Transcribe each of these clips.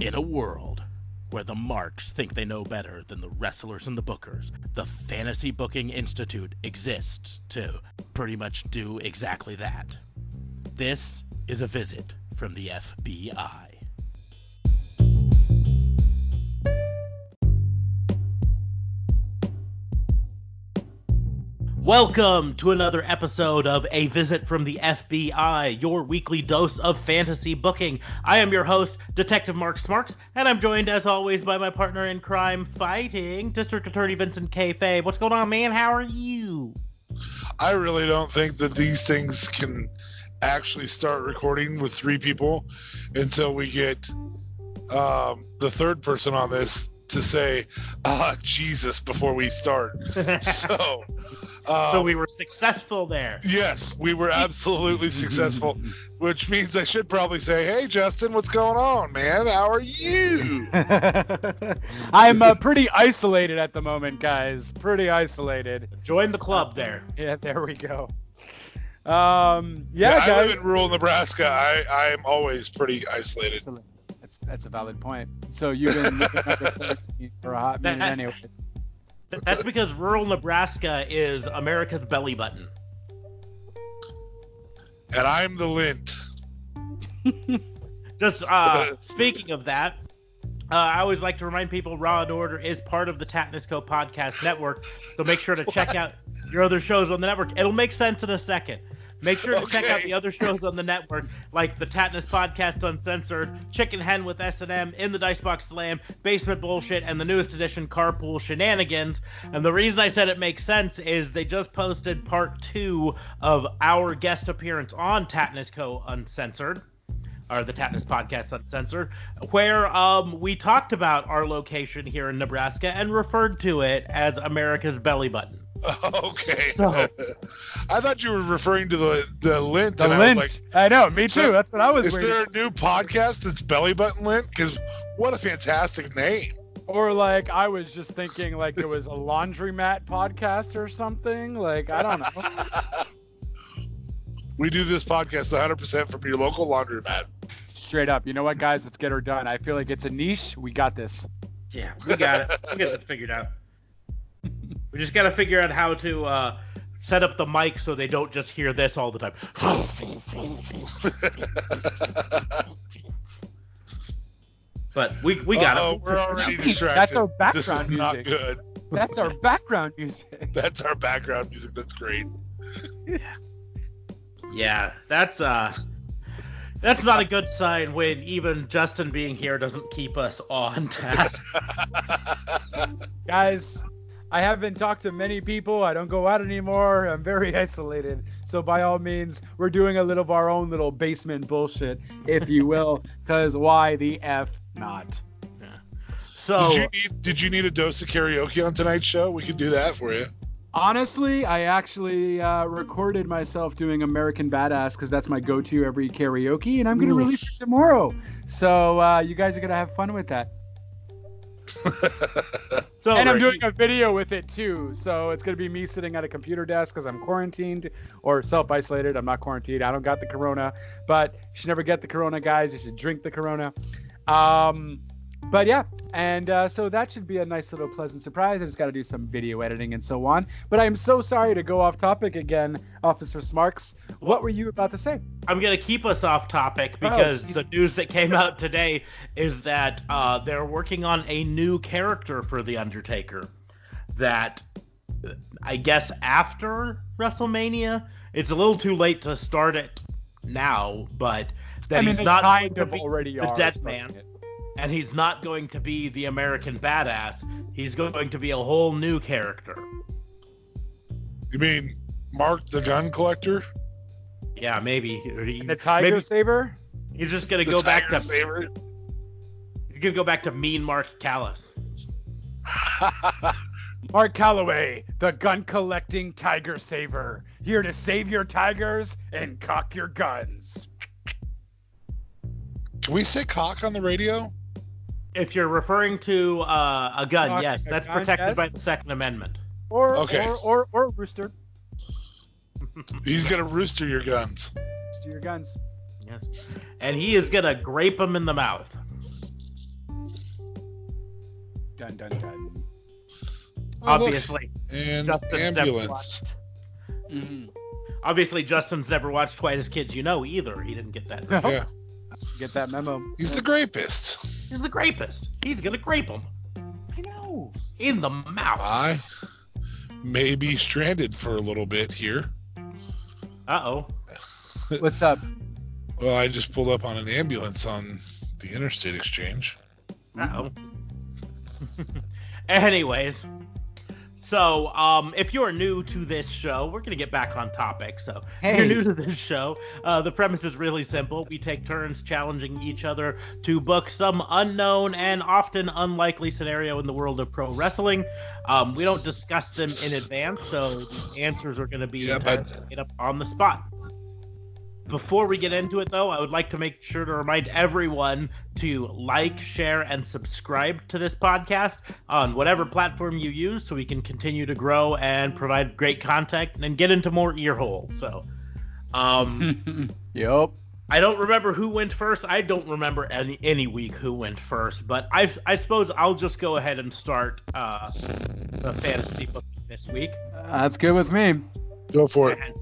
In a world where the marks think they know better than the wrestlers and the bookers, the Fantasy Booking Institute exists to pretty much do exactly that. This is a visit from the FBI. Welcome to another episode of A Visit from the FBI, your weekly dose of fantasy booking. I am your host, Detective Mark Smarks, and I'm joined as always by my partner in crime fighting, District Attorney Vincent K. Fay. What's going on, man? How are you? I really don't think that these things can actually start recording with three people until we get um, the third person on this to say, ah, Jesus, before we start. so. Um, so we were successful there. Yes, we were absolutely successful, which means I should probably say, "Hey, Justin, what's going on, man? How are you?" I'm uh, pretty isolated at the moment, guys. Pretty isolated. Join the club there. Yeah, there we go. Um, yeah, yeah I live in rural Nebraska. I I am always pretty isolated. That's that's a valid point. So you've been for a hot minute anyway. That's because rural Nebraska is America's belly button. And I'm the lint. Just uh, speaking of that, uh, I always like to remind people Raw and Order is part of the Tatnisco Podcast Network. So make sure to check out your other shows on the network. It'll make sense in a second. Make sure to okay. check out the other shows on the network, like the Tatnus Podcast Uncensored, Chicken Hen with S&M, In the Dicebox Slam, Basement Bullshit, and the newest edition, Carpool Shenanigans. And the reason I said it makes sense is they just posted part two of our guest appearance on Tatnus Co. Uncensored or the Tatnus Podcast Uncensored, where um, we talked about our location here in Nebraska and referred to it as America's belly button. Okay. So, I thought you were referring to the the lint. The lint. I, like, I, know. Me too. That's what I was. Is waiting. there a new podcast that's Belly Button Lint? Because what a fantastic name. Or like I was just thinking like it was a laundromat podcast or something. Like I don't know. we do this podcast 100% from your local laundromat. Straight up. You know what, guys? Let's get her done. I feel like it's a niche. We got this. Yeah, we got it. We got it figured out. We just got to figure out how to uh, set up the mic so they don't just hear this all the time. but we we got it. We're already distracted. That's our background this is music. not good. That's our background music. That's our background music. That's great. Yeah. Yeah, that's uh that's not a good sign when even Justin being here doesn't keep us on task. Guys, I haven't talked to many people. I don't go out anymore. I'm very isolated. So by all means, we're doing a little of our own little basement bullshit, if you will. Because why the f not? Yeah. So did you, need, did you need a dose of karaoke on tonight's show? We could do that for you. Honestly, I actually uh, recorded myself doing American Badass because that's my go-to every karaoke, and I'm gonna release it tomorrow. So uh, you guys are gonna have fun with that. and I'm doing a video with it too. So it's gonna be me sitting at a computer desk because I'm quarantined or self-isolated. I'm not quarantined. I don't got the corona, but you should never get the corona, guys. You should drink the corona. Um, but yeah, and uh, so that should be a nice little pleasant surprise. I just got to do some video editing and so on. But I'm so sorry to go off topic again, Officer Smarks. What were you about to say? I'm going to keep us off topic oh, because oh, the news that came out today is that uh, they're working on a new character for The Undertaker. That I guess after WrestleMania, it's a little too late to start it now, but that I mean, he's not kind of already the dead man. It and he's not going to be the American badass. He's going to be a whole new character. You mean Mark the gun collector? Yeah, maybe. He, the Tiger maybe, Saver? He's just gonna the go back to Saver? He's gonna go back to mean Mark Callis. Mark Calloway, the gun collecting tiger saver, here to save your tigers and cock your guns. Can we say cock on the radio? If you're referring to uh, a gun, yes, that's gun, protected yes. by the Second Amendment. Or okay. or or, or rooster. He's gonna rooster your guns. Rooster your guns. Yes, and he is gonna grape them in the mouth. Dun dun dun. Oh, look, Obviously, and Justin's never ambulance. watched. Mhm. Obviously, Justin's never watched Whitest Kids U' Know either. He didn't get that. No. Yeah, Get that memo. he's the grapist. He's the grapist. He's gonna grape him I know. in the mouth. I may be stranded for a little bit here. Uh oh. What's up? Well, I just pulled up on an ambulance on the interstate exchange. Uh oh. Anyways, so um, if you're new to this show, we're gonna get back on topic. So if you're new to this show, uh, the premise is really simple. We take turns challenging each other to book some unknown and often unlikely scenario in the world of pro wrestling. Um, we don't discuss them in advance, so the answers are going to be Yeah, but- made up on the spot. Before we get into it, though, I would like to make sure to remind everyone to like, share, and subscribe to this podcast on whatever platform you use so we can continue to grow and provide great content and get into more ear holes. So, um, yep. I don't remember who went first. I don't remember any any week who went first, but I I suppose I'll just go ahead and start uh, the fantasy book this week. That's good with me. Go for it. And,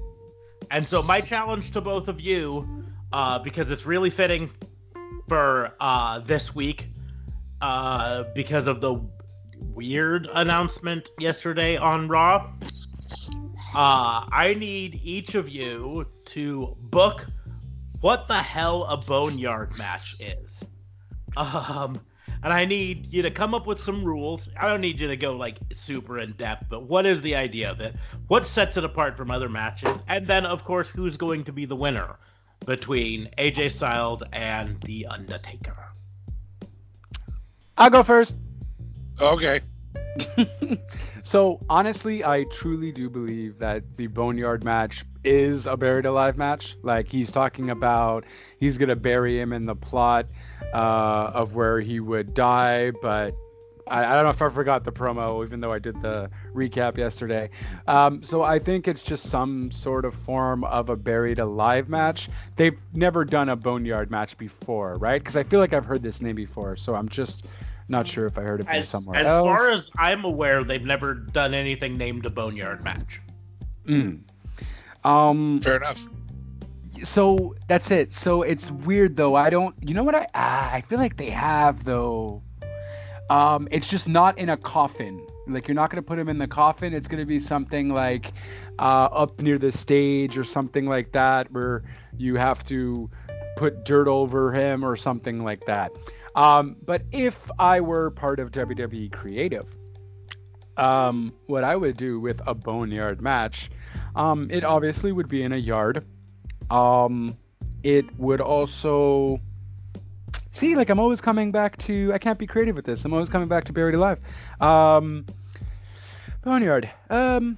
and so my challenge to both of you, uh, because it's really fitting for uh, this week, uh, because of the weird announcement yesterday on Raw. Uh, I need each of you to book what the hell a boneyard match is. Um, and I need you to come up with some rules. I don't need you to go like super in depth, but what is the idea of it? What sets it apart from other matches? And then, of course, who's going to be the winner between AJ Styles and The Undertaker? I'll go first. Okay. so honestly, I truly do believe that the Boneyard match is a buried alive match. Like he's talking about, he's gonna bury him in the plot uh, of where he would die, but. I, I don't know if I forgot the promo, even though I did the recap yesterday. Um, so I think it's just some sort of form of a buried alive match. They've never done a boneyard match before, right? Because I feel like I've heard this name before, so I'm just not sure if I heard it from As, somewhere as else. far as I'm aware, they've never done anything named a boneyard match. Mm. Um. Fair enough. So that's it. So it's weird though. I don't. You know what? I ah, I feel like they have though. Um. It's just not in a coffin. Like you're not gonna put him in the coffin. It's gonna be something like uh, up near the stage or something like that, where you have to put dirt over him or something like that. Um. But if I were part of WWE Creative, um, what I would do with a boneyard match, um, it obviously would be in a yard. Um, it would also see like I'm always coming back to I can't be creative with this. I'm always coming back to Buried Alive. Um, boneyard. Um,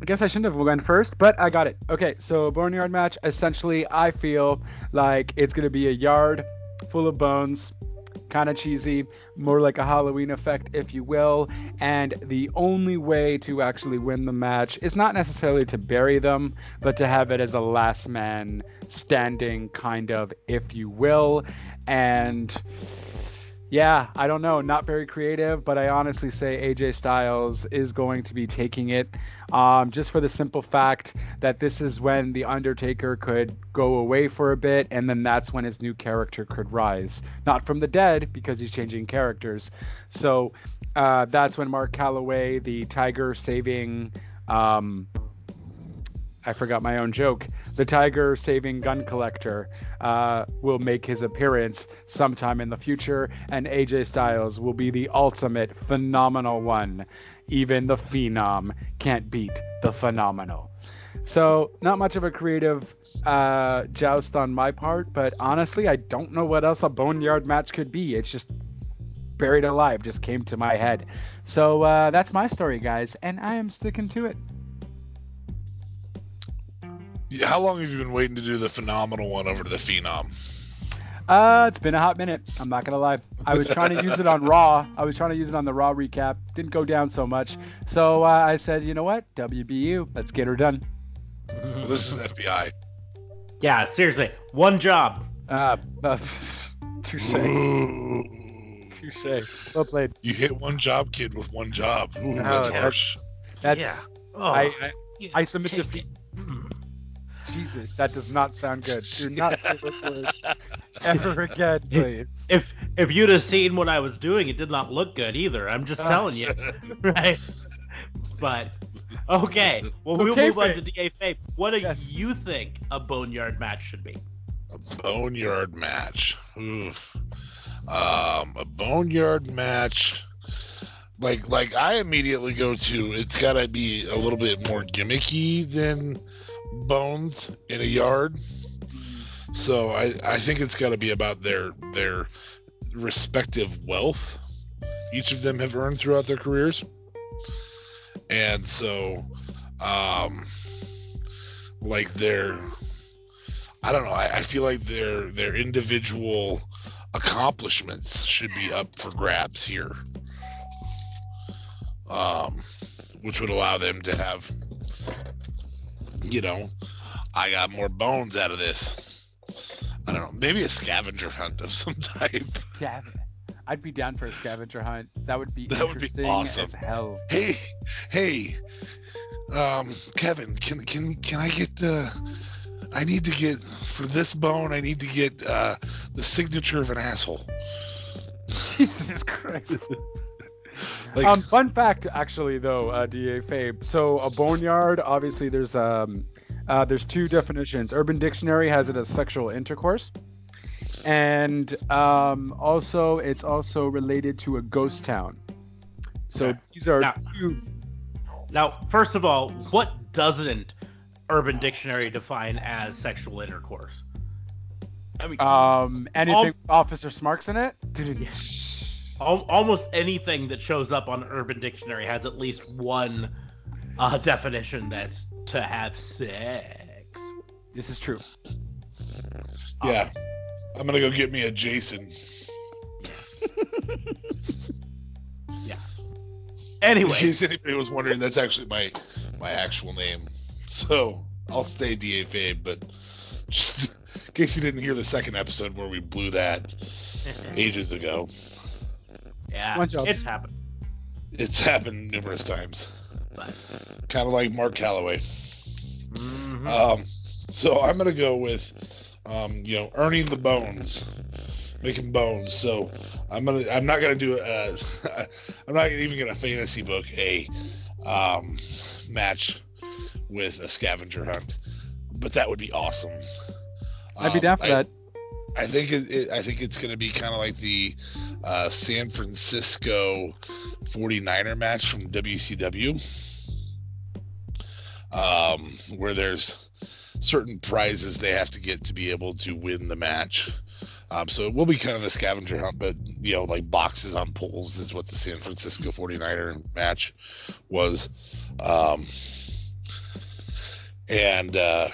I guess I shouldn't have went first, but I got it. Okay, so boneyard match. Essentially, I feel like it's gonna be a yard full of bones kind of cheesy, more like a Halloween effect, if you will. And the only way to actually win the match is not necessarily to bury them, but to have it as a last man standing, kind of, if you will. And yeah, I don't know, not very creative, but I honestly say AJ Styles is going to be taking it um, just for the simple fact that this is when The Undertaker could go away for a bit, and then that's when his new character could rise. Not from the dead, because he's changing characters. So uh, that's when Mark Calloway, the Tiger saving. Um, I forgot my own joke. The tiger saving gun collector uh, will make his appearance sometime in the future, and AJ Styles will be the ultimate phenomenal one. Even the phenom can't beat the phenomenal. So, not much of a creative uh, joust on my part, but honestly, I don't know what else a boneyard match could be. It's just buried alive, just came to my head. So, uh, that's my story, guys, and I am sticking to it. Yeah, How long have you been waiting to do the phenomenal one over to the phenom? Uh, it's been a hot minute. I'm not gonna lie. I was trying to use it on Raw. I was trying to use it on the Raw recap. Didn't go down so much. So uh, I said, you know what? WBU. Let's get her done. Well, this is FBI. Yeah, seriously, one job. Uh, uh touche. Touche. Well played. You hit one job, kid, with one job. Ooh, No, that's that's- harsh. That's Yeah. Oh, I, I I submit defeat. it. Jesus, that does not sound good. Do not say those words ever again, please. If if you'd have seen what I was doing, it did not look good either. I'm just Ah. telling you, right? But okay, well we'll Okay, move on to Da Faye. What do Yes. you think a boneyard match should be? A boneyard match. Oof. Um, a boneyard match. Like, like I immediately go to. It's got to be a little bit more gimmicky than bones in a yard. So I, I think it's got to be about their their respective wealth each of them have earned throughout their careers. And so, um, like their, I don't know. I, I feel like their their individual accomplishments should be up for grabs here. Um, which would allow them to have, you know, I got more bones out of this. I don't know. Maybe a scavenger hunt of some type. Scav- I'd be down for a scavenger hunt. That would be That would be interesting awesome. as hell. Hey, hey, um, Kevin, can can can I get uh I need to get for this bone I need to get uh the signature of an asshole. Jesus Christ. Like um, fun fact, actually, though, uh, Da Fabe. So a boneyard, obviously, there's um, uh, there's two definitions. Urban Dictionary has it as sexual intercourse, and um, also it's also related to a ghost town. So Okay. these are Now- two. Now, first of all, what doesn't Urban Dictionary define as sexual intercourse? I mean, Um, anything All- with Officer Smarks in it? al- almost anything that shows up on Urban Dictionary has at least one uh, definition that's to have sex. This is true. yeah. I'm gonna go get me a Jason. Yeah. Anyway, in case anybody was wondering, that's actually my my actual name. So I'll stay Da Fabe, but just in case you didn't hear the second episode where we blew that ages ago, yeah, One job. it's happened. it's happened numerous times. Kind of like Mark Calloway. Mhm. Um, so I'm gonna go with, um, you know, earning the bones, making bones. So I'm gonna, I'm not gonna do a, I'm not even gonna fantasy book a um, match with a scavenger hunt, but that would be awesome. I'd be Um, down for I- that. I think it, it, I think it's going to be kind of like the uh, San Francisco 49er match from WCW, um, where there's certain prizes they have to get to be able to win the match. Um, so it will be kind of a scavenger hunt, but you know, like boxes on poles is what the San Francisco 49er match was. Um, and uh,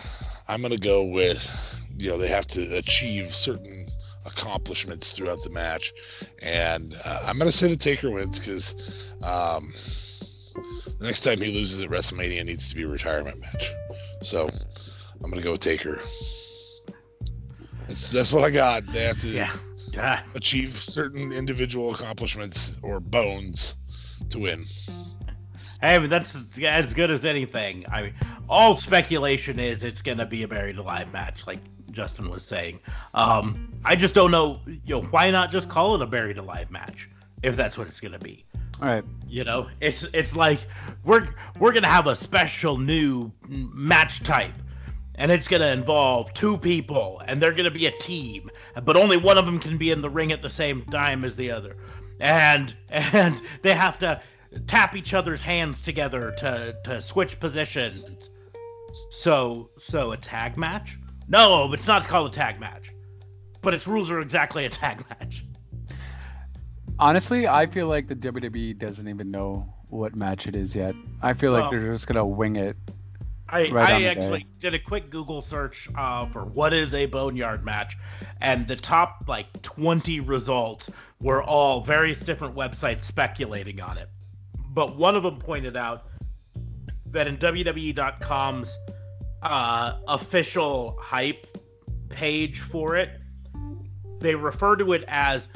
I'm going to go with you know they have to achieve certain accomplishments throughout the match. And uh, i'm going to say the taker wins because um, the next time he loses at wrestlemania needs to be a retirement match. So i'm going to go with taker. That's, that's what i got. They have to yeah, yeah. achieve certain individual accomplishments or bones to win. Hey, but that's as good as anything. I mean, all speculation is it's gonna be a buried alive match, like Justin was saying. Um, I just don't know, you know, why not just call it a buried alive match if that's what it's gonna be. All right. You know, it's it's like we're we're gonna have a special new match type, and it's gonna involve two people, and they're gonna be a team, but only one of them can be in the ring at the same time as the other, and and they have to tap each other's hands together to to switch positions. So so a tag match? No, it's not called a tag match, but its rules are exactly a tag match. Honestly, I feel like the WWE doesn't even know what match it is yet. I feel like they're just gonna wing it. I, Right I actually did a quick Google search uh, for what is a boneyard match, and the top like 20 results were all various different websites speculating on it. But one of them pointed out that in WWE.com's uh, official hype page for it, they refer to it as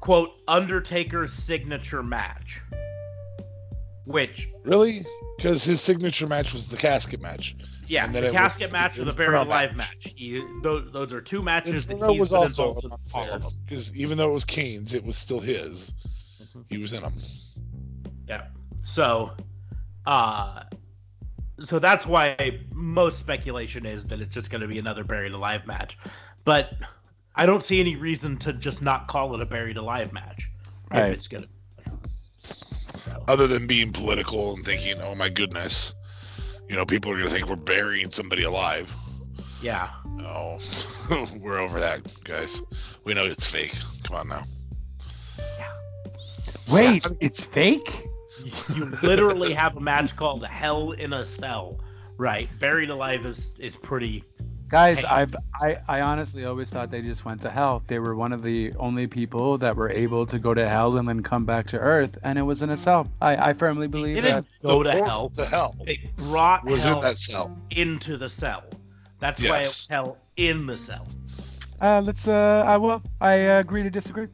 quote Undertaker's signature match, which Really? Because his signature match was the casket match. yeah, And then the it was- casket match or it the was buried Inferno alive match. match. He, those, those are two matches that Inferno he's was also in all unfair of them. because even though it was Kane's, it was still his. Mhm. He was in them. Yeah. So, uh, so that's why most speculation is that it's just going to be another buried alive match, but I don't see any reason to just not call it a buried alive match if Right. it's gonna. So, Other than being political and thinking, oh my goodness, you know, people are going to think we're burying somebody alive. yeah. No, oh, we're over that, guys. We know it's fake. Come on now. Yeah. Wait, it's fake? You literally have a match called Hell in a Cell, right? Buried alive is is pretty. Guys, I've, I I honestly always thought they just went to hell. They were one of the only people that were able to go to hell and then come back to Earth, and it was in a cell. I, I firmly They believe didn't that. go to hell. To hell They brought was hell in that cell. into the cell. That's why it was hell in the cell. Uh, let's. Uh, I will. I uh, agree to disagree.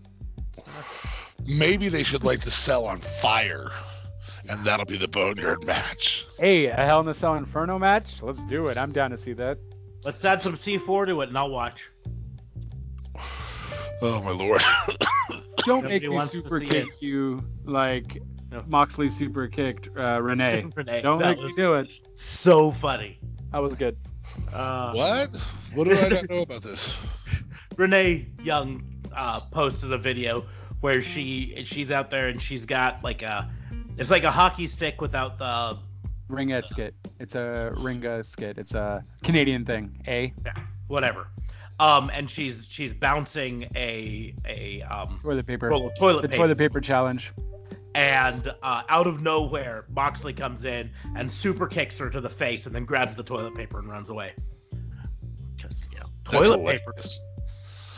Maybe they should light the cell on fire, and that'll be the boneyard match. Hey, a Hell in a Cell Inferno match? Let's do it. I'm down to see that. Let's add some C4 to it, and I'll watch. Oh my lord. Don't Nobody make me super kick it. you like No. Moxley super kicked uh, Renee. Renee, Don't that make me do it. so funny. That was good. Uh, what? What do I not know about this? Renee Young uh, posted a video where she she's out there and she's got like a it's like a hockey stick without the Ringette skit. It's a Ringa skit. It's a Canadian thing. A yeah, whatever. Um, and she's she's bouncing a a um toilet paper. roll of toilet the paper, toilet paper challenge. and uh, out of nowhere, Moxley comes in and super kicks her to the face, and then grabs the toilet paper and runs away. Because you know, That's toilet paper hilarious.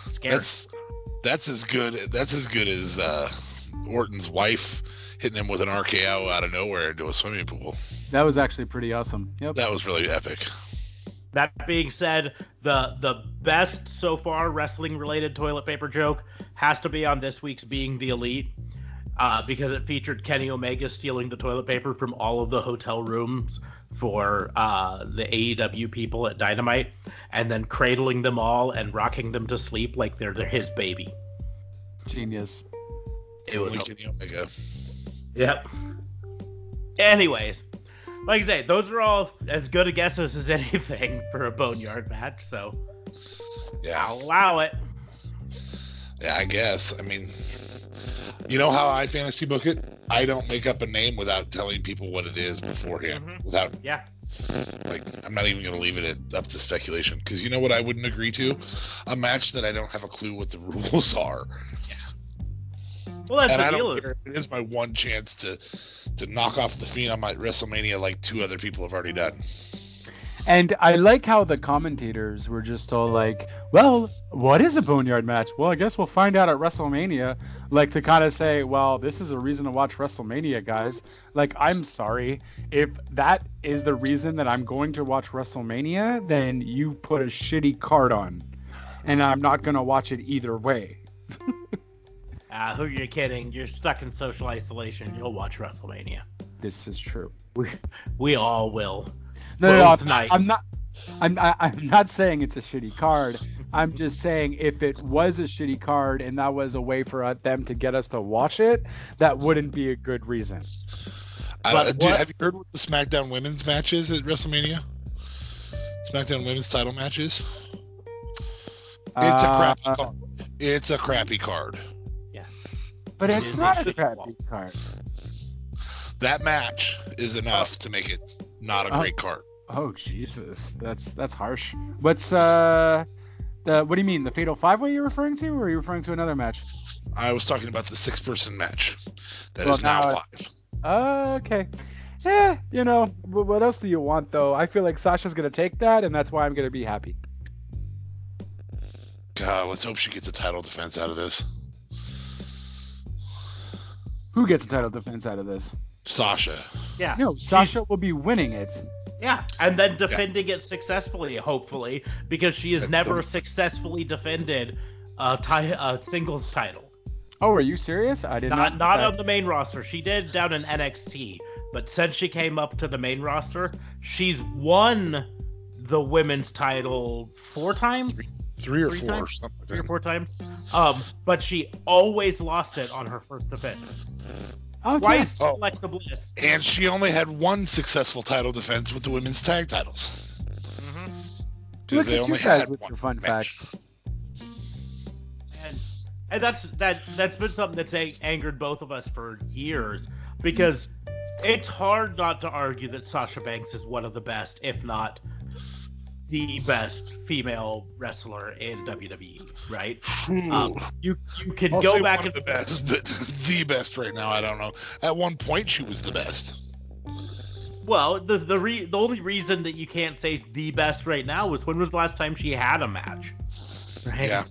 scary. That's that's as good. That's as good as uh, Orton's wife hitting him with an RKO out of nowhere into a swimming pool. That was actually pretty awesome. Yep. That was really epic. That being said, the the best so far wrestling related toilet paper joke has to be on this week's Being the Elite. Uh, because it featured Kenny Omega stealing the toilet paper from all of the hotel rooms for uh, the AEW people at Dynamite, and then cradling them all and rocking them to sleep like they're, they're his baby. Genius. It was Kenny Omega. Yep. Anyways, like I say, those are all as good a guesses as anything for a boneyard match, so Yeah, I'll allow it. yeah. I guess. I mean, you know how I fantasy book it? I don't make up a name without telling people what it is beforehand. Mhm. Without Yeah. like, I'm not even going to leave it up to speculation because you know what I wouldn't agree to? A match that I don't have a clue what the rules are. Well, that's and I the deal. don't care. It is my one chance to to knock off the Phenom at WrestleMania like two other people have already done. And I like how the commentators were just all like, well, what is a boneyard match? Well, I guess we'll find out at WrestleMania. Like to kind of say, well, this is a reason to watch WrestleMania, guys. Like, I'm sorry. If that is the reason that I'm going to watch WrestleMania, then you put a shitty card on. And I'm not going to watch it either way. Ah, who you kidding? You're stuck in social isolation. You'll watch WrestleMania. This is true. We we all will. No, no, no, Both I'm, nights. I'm not. I'm, I, I'm not saying it's a shitty card. I'm just saying if it was a shitty card and that was a way for uh, them to get us to watch it, that wouldn't be a good reason. I, But dude, what- have you heard what the SmackDown Women's matches at WrestleMania? SmackDown Women's title matches. It's a crappy Uh, card. It's a crappy card. But It it's is not a shit crappy card. That match is enough to make it not a Oh. great card. Oh Jesus, that's that's harsh. What's uh, the what do you mean the Fatal Five Way you're referring to, or are you referring to another match? I was talking about the six person match. That is Well, now, now five. Uh, okay. Yeah, you know, what else do you want though? I feel like Sasha's gonna take that, and that's why I'm gonna be happy. God, let's hope she gets a title defense out of this. Who gets a title defense out of this? Sasha. Yeah. No, Sasha will be winning it. Yeah, and then defending it successfully, hopefully, because she has That's never the- successfully defended a, ti- a singles title. Oh, are you serious? I did Not not. not on the main roster. She did down in NXT, but since she came up to the main roster, she's won the women's title four times, Three or Three four, times? something like three or four times. Um, but she always lost it on her first defense. Oh, Twice to Oh. Alexa Bliss. And she only had one successful title defense with the women's tag titles. Because Look they at only you guys with your fun match. facts. and and that's that that's been something that's a- angered both of us for years because it's hard not to argue that Sasha Banks is one of the best, if not the best female wrestler in WWE, right? Um, You you can I'll go back and the best, but the best right now. I don't know. At one point, she was the best. well, the the re, the only reason that you can't say the best right now is when was the last time she had a match, right? Yeah.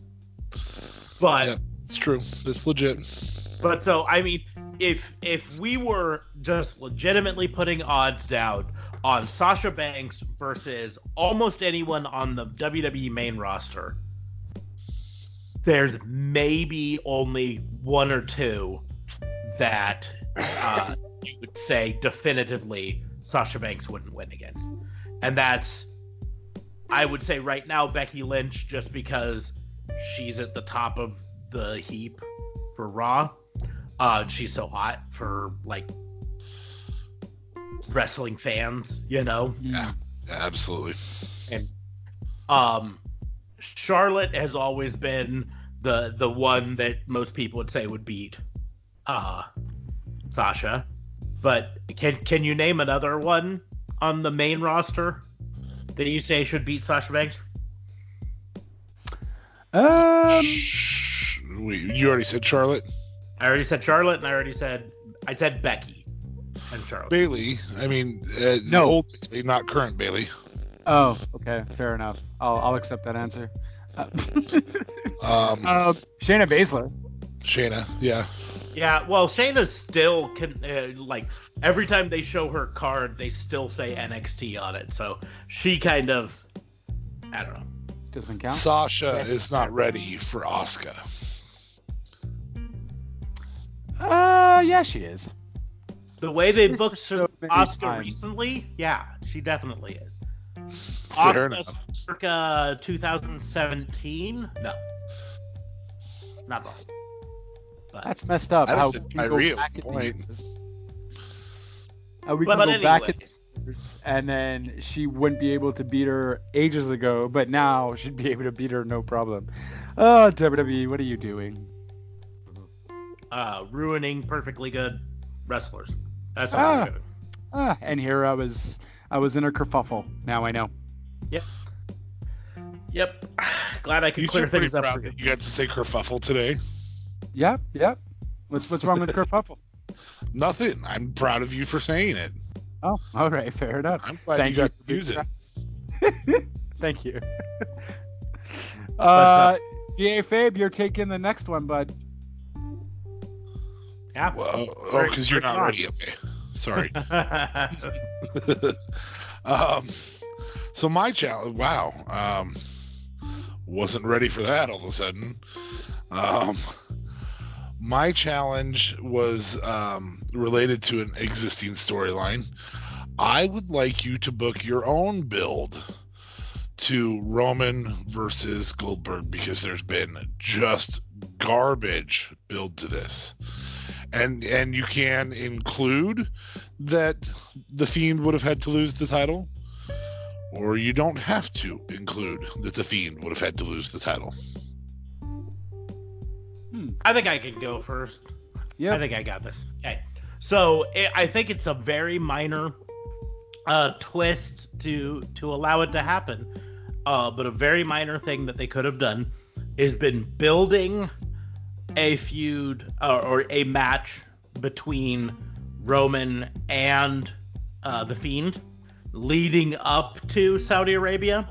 But Yeah. It's true. It's legit. But so I mean, if if we were just legitimately putting odds down on Sasha Banks versus almost anyone on the WWE main roster, there's maybe only one or two that uh, you would say definitively Sasha Banks wouldn't win against, and that's I would say right now Becky Lynch just because she's at the top of the heap for Raw. Uh, she's so hot for like wrestling fans, you know. Yeah. Absolutely. And um, Charlotte has always been the the one that most people would say would beat uh Sasha. But can can you name another one on the main roster that you say should beat Sasha Banks? Um, Shh. Wait, you already said Charlotte. I already said Charlotte, and I already said I said Becky and Charlotte. Bayley. I mean, uh, No. old not current Bayley. oh, okay, fair enough. I'll I'll accept that answer. Uh, Um, uh, Shayna Baszler. Shayna. Yeah. Yeah, well, Shayna still can uh, like every time they show her card, they still say NXT on it. So she kind of, I don't know. Doesn't count. Sasha Yes. is not ready for Asuka. Uh, yeah, she is. The way they booked so Asuka times. recently, yeah, she definitely is. Fair Asuka enough. circa 2017? No, not wrong. But, That's messed up. I How just we can go back one in the point. years. How we but, can but go back in anyways, the years, and then she wouldn't be able to beat her ages ago, but now she'd be able to beat her no problem. Oh, WWE, what are you doing? uh, ruining perfectly good wrestlers. That's what Ah. we're. Ah, and here I was, I was in a kerfuffle. Now I know. Yep. Yep. Glad I could You clear things up for you. you got to say kerfuffle today. Yep, yep. What's what's wrong with kerfuffle? Nothing. I'm proud of you for saying it. Oh, all right, fair enough. I'm glad Thank you got you. to use it. Thank you. uh, DA Fabe, you're taking the next one, bud. Yeah. Well, oh, because you're not fun. ready. Okay. Sorry. um, so my challenge. Wow. Um, wasn't ready for that all of a sudden. Um, my challenge was um, related to an existing storyline. I would like you to book your own build to Roman versus Goldberg because there's been just garbage build to this. And and you can include that the Fiend would have had to lose the title, or you don't have to include that the Fiend would have had to lose the title. I think I can go first. yeah I think I got this. Okay. So it, I think it's a very minor uh, twist to to allow it to happen, uh, but a very minor thing that they could have done is been building a feud uh, or a match between Roman and uh, the Fiend, leading up to Saudi Arabia,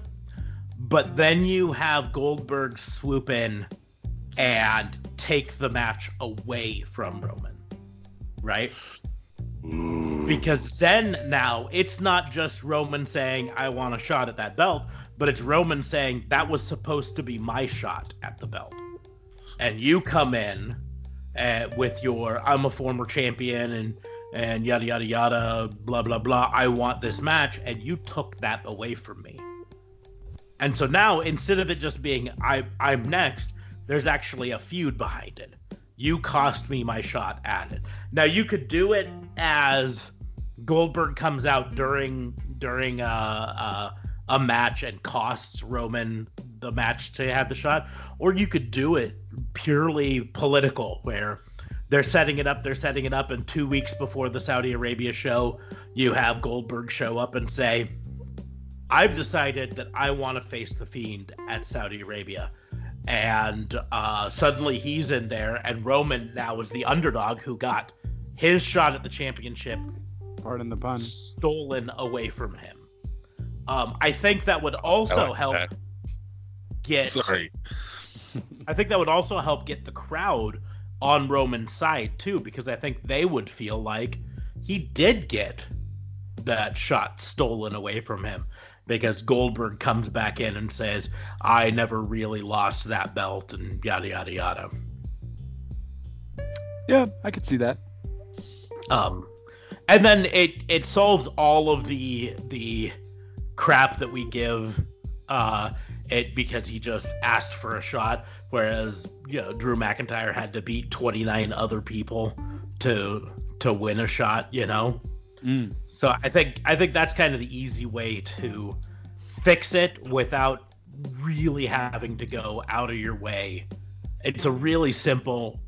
but then you have Goldberg swoop in and take the match away from Roman, right? Ooh. Because then now it's not just Roman saying, I want a shot at that belt, but it's Roman saying, that was supposed to be my shot at the belt. And you come in uh, with your I'm a former champion and and yada yada yada blah blah blah. I want this match, and you took that away from me. And so now instead of it just being I I'm next, there's actually a feud behind it. You cost me my shot at it. Now you could do it as Goldberg comes out during during uh, uh, a match and costs Roman the match to have the shot, or you could do it purely political, where they're setting it up, they're setting it up, and two weeks before the Saudi Arabia show, you have Goldberg show up and say, I've decided that I want to face the Fiend at Saudi Arabia. And uh, suddenly he's in there, and Roman now is the underdog who got his shot at the championship Pardon the pun. stolen away from him. Um, I think that would also like help that. Get. Sorry. I think that would also help get the crowd on Roman's side too, because I think they would feel like he did get that shot stolen away from him. Because Goldberg comes back in and says, "I never really lost that belt," and yada yada yada. Yeah, I could see that. um and then it it solves all of the the crap that we give uh it because he just asked for a shot whereas you know drew mcintyre had to beat 29 other people to to win a shot you know Mm. so i think i think that's kind of the easy way to fix it without really having to go out of your way it's a really simple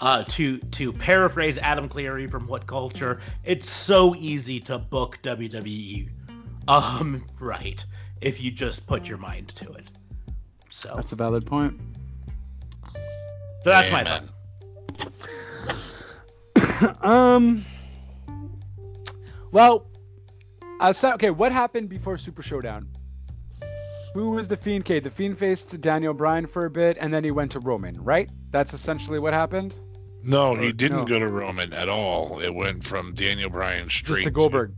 uh, to to paraphrase Adam Cleary from What Culture, it's so easy to book WWE, um, right? If you just put your mind to it. So, That's a valid point. so that's my Amen. thought. um. Well, so, okay. What happened before Super Showdown? Who was the Fiend? Okay, the Fiend faced Daniel Bryan for a bit, and then he went to Roman. Right? That's essentially what happened. No, he didn't no. go to Roman at all. It went from Daniel Bryan straight Just to Goldberg.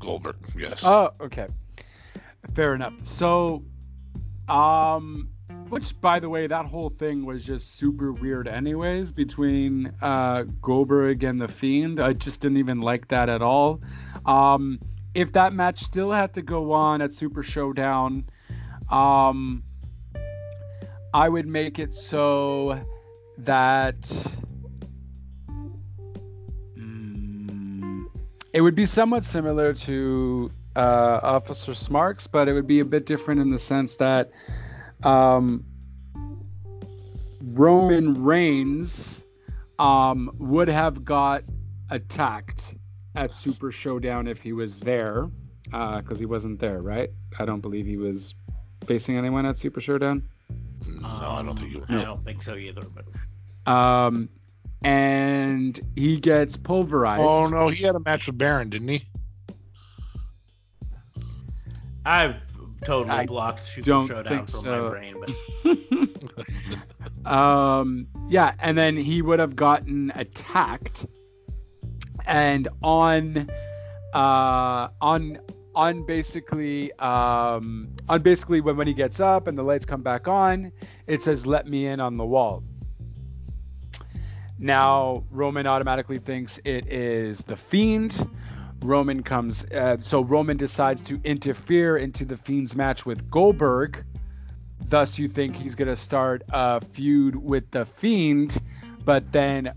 Goldberg, yes. Oh, okay. Fair enough. So, um, which by the way, that whole thing was just super weird, anyways, between uh, Goldberg and the Fiend. I just didn't even like that at all. Um, if that match still had to go on at Super Showdown, um, I would make it so that. Mm, it would be somewhat similar to uh, Officer Smarks, but it would be a bit different in the sense that um, Roman Reigns um, would have got attacked at Super Showdown if he was there, because he wasn't there, right? I don't believe he was facing anyone at Super Showdown. no, I don't think he was. I don't think so either. But Um, and he gets pulverized. Oh no, he had a match with Baron, didn't he? I've totally I blocked Super don't Showdown think from so. my brain. But um yeah and then he would have gotten attacked and on uh on on basically um on basically when, when he gets up and the lights come back on it says let me in on the wall now roman automatically thinks it is the fiend roman comes uh, so roman decides to interfere into the fiend's match with goldberg Thus, you think he's going to start a feud with the Fiend, but then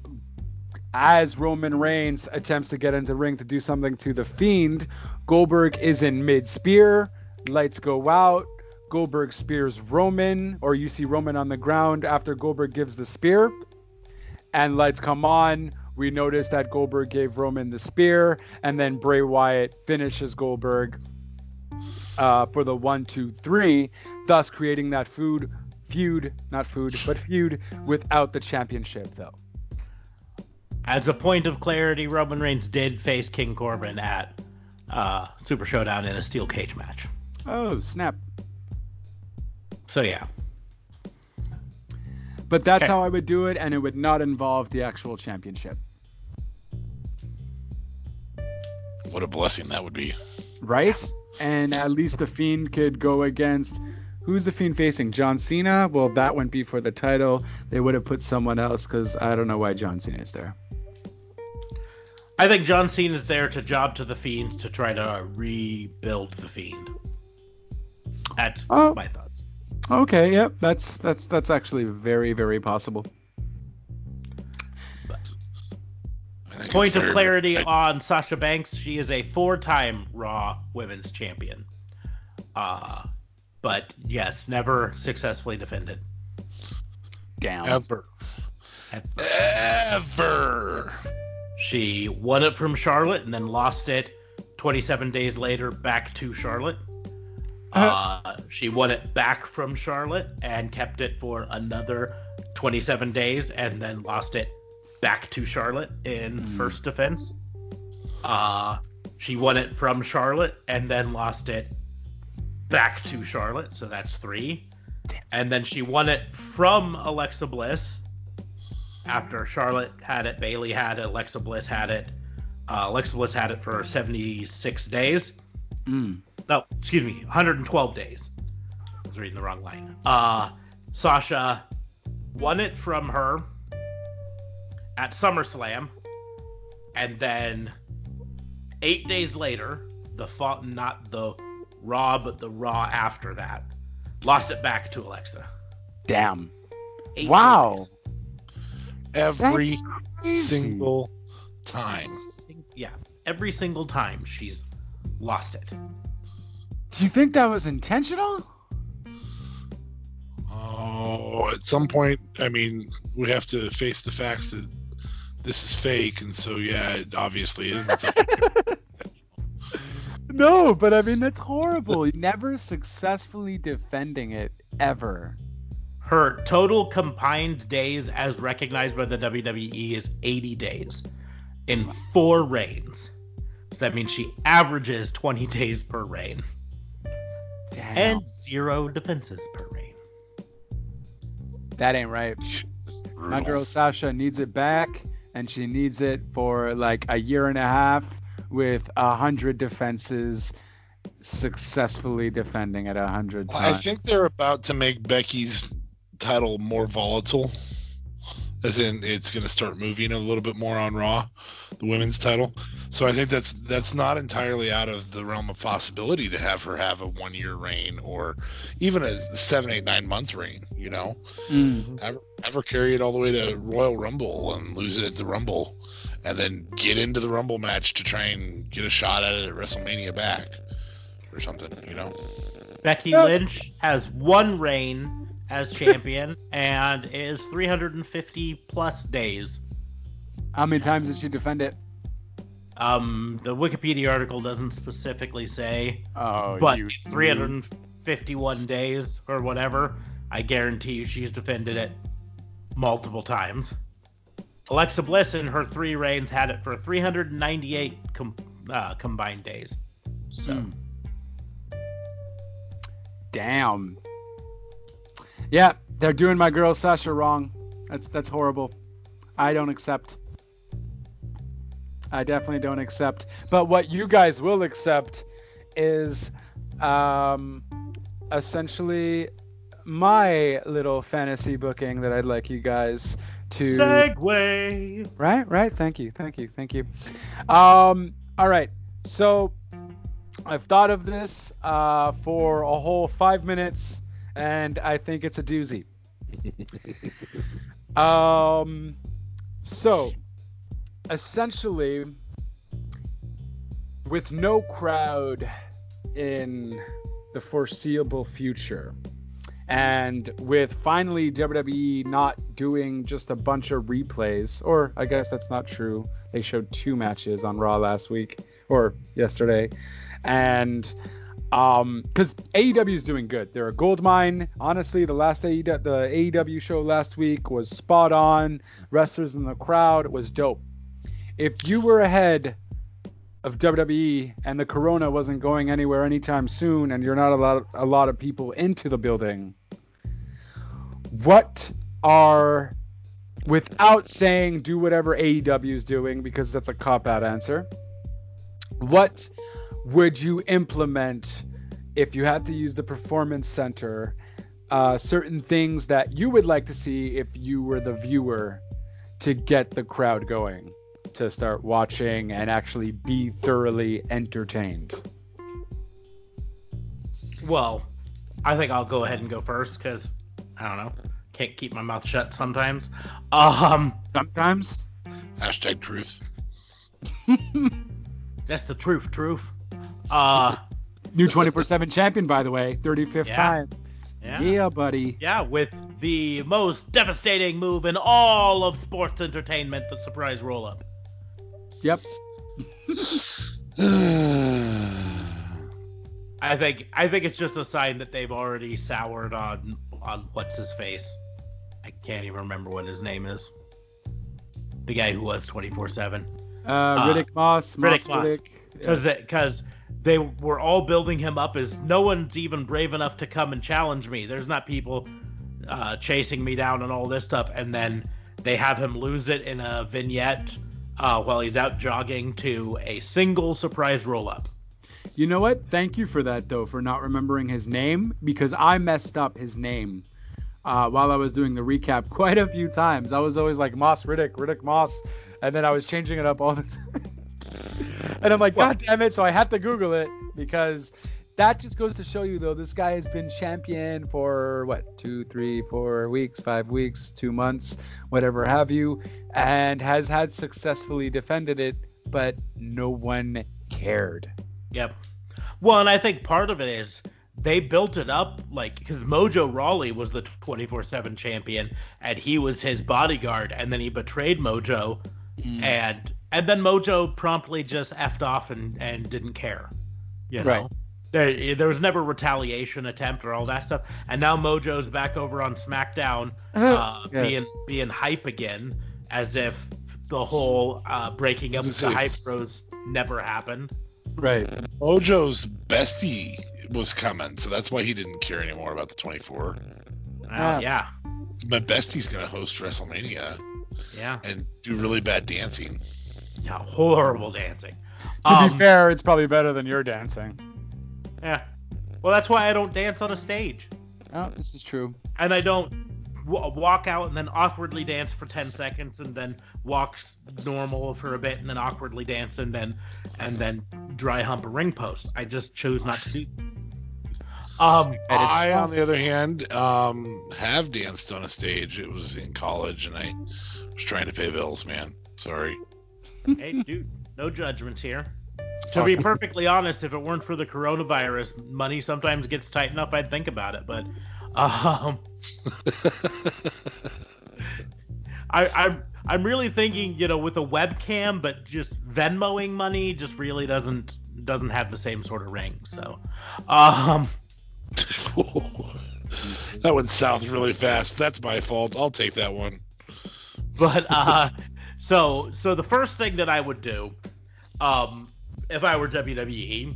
as Roman Reigns attempts to get into the ring to do something to the Fiend, Goldberg is in mid spear, lights go out. Goldberg spears Roman, or you see Roman on the ground after Goldberg gives the spear, and lights come on. We notice that Goldberg gave Roman the spear, and then Bray Wyatt finishes Goldberg uh, for the one, two, three, thus creating that food feud, not food, but feud without the championship, though. as a point of clarity, Roman Reigns did face King Corbin at uh, Super Showdown in a steel cage match. Oh, snap. So yeah. But that's Okay. how I would do it, and it would not involve the actual championship, What a blessing that would be. right? And at least the Fiend could go against Who's the Fiend facing? John Cena? Well, that wouldn't be for the title. They would have put someone else because I don't know why John Cena is there. I think John Cena is there to job to the Fiend to try to rebuild the Fiend. That's Oh. my thoughts. Okay, yep, that's that's that's actually very very possible. Point of very- clarity on Sasha Banks: she is a four-time Raw Women's Champion. Uh, but yes, never successfully defended. Down. Ever. Ever. She won it from Charlotte and then lost it 27 days later back to Charlotte. Uh, she won it back from Charlotte and kept it for another 27 days and then lost it back to Charlotte in Hmm. first defense. Uh, she won it from Charlotte and then lost it back to Charlotte, so that's three. And then she won it from Alexa Bliss after Charlotte had it, Bayley had it, Alexa Bliss had it. Uh, Alexa Bliss had it for 76 days. Mm. No, excuse me, 112 days. I was reading the wrong line. Uh, Sasha won it from her at SummerSlam, and then eight days later, the fa- not the Raw, but the Raw after that, lost it back to Alexa. Damn. Eight Wow. days. Every single time. Yeah, every single time she's lost it. Do you think that was intentional? Oh, at some point, I mean, we have to face the facts that this is fake, and so yeah, it obviously isn't. No, but I mean that's horrible. Never successfully defending it ever. Her total combined days as recognized by the WWE is 80 days in four reigns. That means she averages 20 days per reign Damn. and zero defenses per reign. that ain't right. It's My girl Sasha needs it back, and she needs it for like a year and a half with a hundred defenses, successfully defending at a hundred I think they're about to make Becky's title more volatile, as in it's going to start moving a little bit more on Raw, the women's title. So I think that's that's not entirely out of the realm of possibility to have her have a one year reign or even a seven, eight, nine month reign. You know, Mm. have, have her carry it all the way to Royal Rumble and lose it at the Rumble, and then get into the Rumble match to try and get a shot at it at WrestleMania back or something. You know. Becky Lynch has one reign as champion and is 350 plus days. How many times did she defend it? Um, the Wikipedia article doesn't specifically say, Oh, but you 351 days or whatever, I guarantee you she's defended it multiple times. Alexa Bliss in her three reigns had it for 398 com- uh, combined days. So Mm. Damn. Yeah, they're doing my girl Sasha wrong. That's that's horrible. I don't accept. I definitely don't accept. But what you guys will accept is um essentially my little fantasy booking that I'd like you guys to segue. Right, right. Thank you, thank you, thank you. Um, all right. So I've thought of this uh, for a whole five minutes, and I think it's a doozy. um, so essentially, with no crowd in the foreseeable future, and with finally WWE not doing just a bunch of replays, or I guess that's not true. They showed two matches on Raw last week or yesterday, and um, because AEW is doing good. They're a gold mine. Honestly, the last AEW, the AEW show last week was spot on. Wrestlers in the crowd was dope. If you were ahead of WWE and the Corona wasn't going anywhere anytime soon, and you're not a lot a lot of people into the building, what are without saying do whatever AEW is doing because that's a cop out answer. What would you implement if you had to use the performance center uh, certain things that you would like to see if you were the viewer to get the crowd going to start watching and actually be thoroughly entertained? Well, I think I'll go ahead and go first because I don't know, can't keep my mouth shut sometimes. Um, Sometimes. Hashtag truth. that's the truth, truth. Uh, New 24 7 champion, by the way. 35th Yeah. time. yeah. Yeah, buddy. Yeah, with the most devastating move in all of sports entertainment, the surprise roll up. Yep. I think I think it's just a sign that they've already soured on on what's his face. I can't even remember what his name is. The guy who was twenty four seven. Uh, Riddick Moss. Riddick Moss Moss. Riddick. Yeah. Because because they were all building him up as no one's even brave enough to come and challenge me. There's not people uh, chasing me down and all this stuff, and then they have him lose it in a vignette uh, while he's out jogging to a single surprise roll up. You know what? Thank you for that, though, for not remembering his name because I messed up his name uh, while I was doing the recap quite a few times. I was always like Moss Riddick, Riddick Moss, and then I was changing it up all the time. And I'm like, God damn it! So I had to Google it because that just goes to show you, though, this guy has been champion for what two, three, four weeks, five weeks, two months, whatever have you, and has had successfully defended it, but no one cared. Yep. Well, and I think part of it is they built it up like because Mojo Rawley was the 24 7 champion and he was his bodyguard, and then he betrayed Mojo, mm. and and then Mojo promptly just effed off and, and didn't care. You know? Right. There, there was never retaliation attempt or all that stuff, and now Mojo's back over on SmackDown, uh, Yeah. being being hype again, as if the whole uh, breaking up Doesn't the hype bros never happened. Right. Mojo's bestie was coming, so that's why he didn't care anymore about the 24. Uh, Ah. yeah, My bestie's gonna host WrestleMania yeah, and do really bad dancing. Yeah. Horrible dancing. To Um, be fair, it's probably better than your dancing. Yeah. Well, that's why I don't dance on a stage, Oh, this is true. and I don't w- walk out and then awkwardly dance for ten seconds, and then walk normal for a bit, and then awkwardly dance, and then and then dry hump a ring post. I just chose not to do. Um. I, on the other hand, um, have danced on a stage. It was in college, and I was trying to pay bills. Man, sorry. Hey, dude, no judgments here. To be perfectly honest, if it weren't for the coronavirus, money sometimes gets tight enough I'd think about it. But, um, I, I'm I'm really thinking, you know, with a webcam, but just Venmoing money just really doesn't doesn't have the same sort of ring. So, um, that went south really fast. That's my fault. I'll take that one. but uh, so so the first thing that I would do, um, if I were WWE,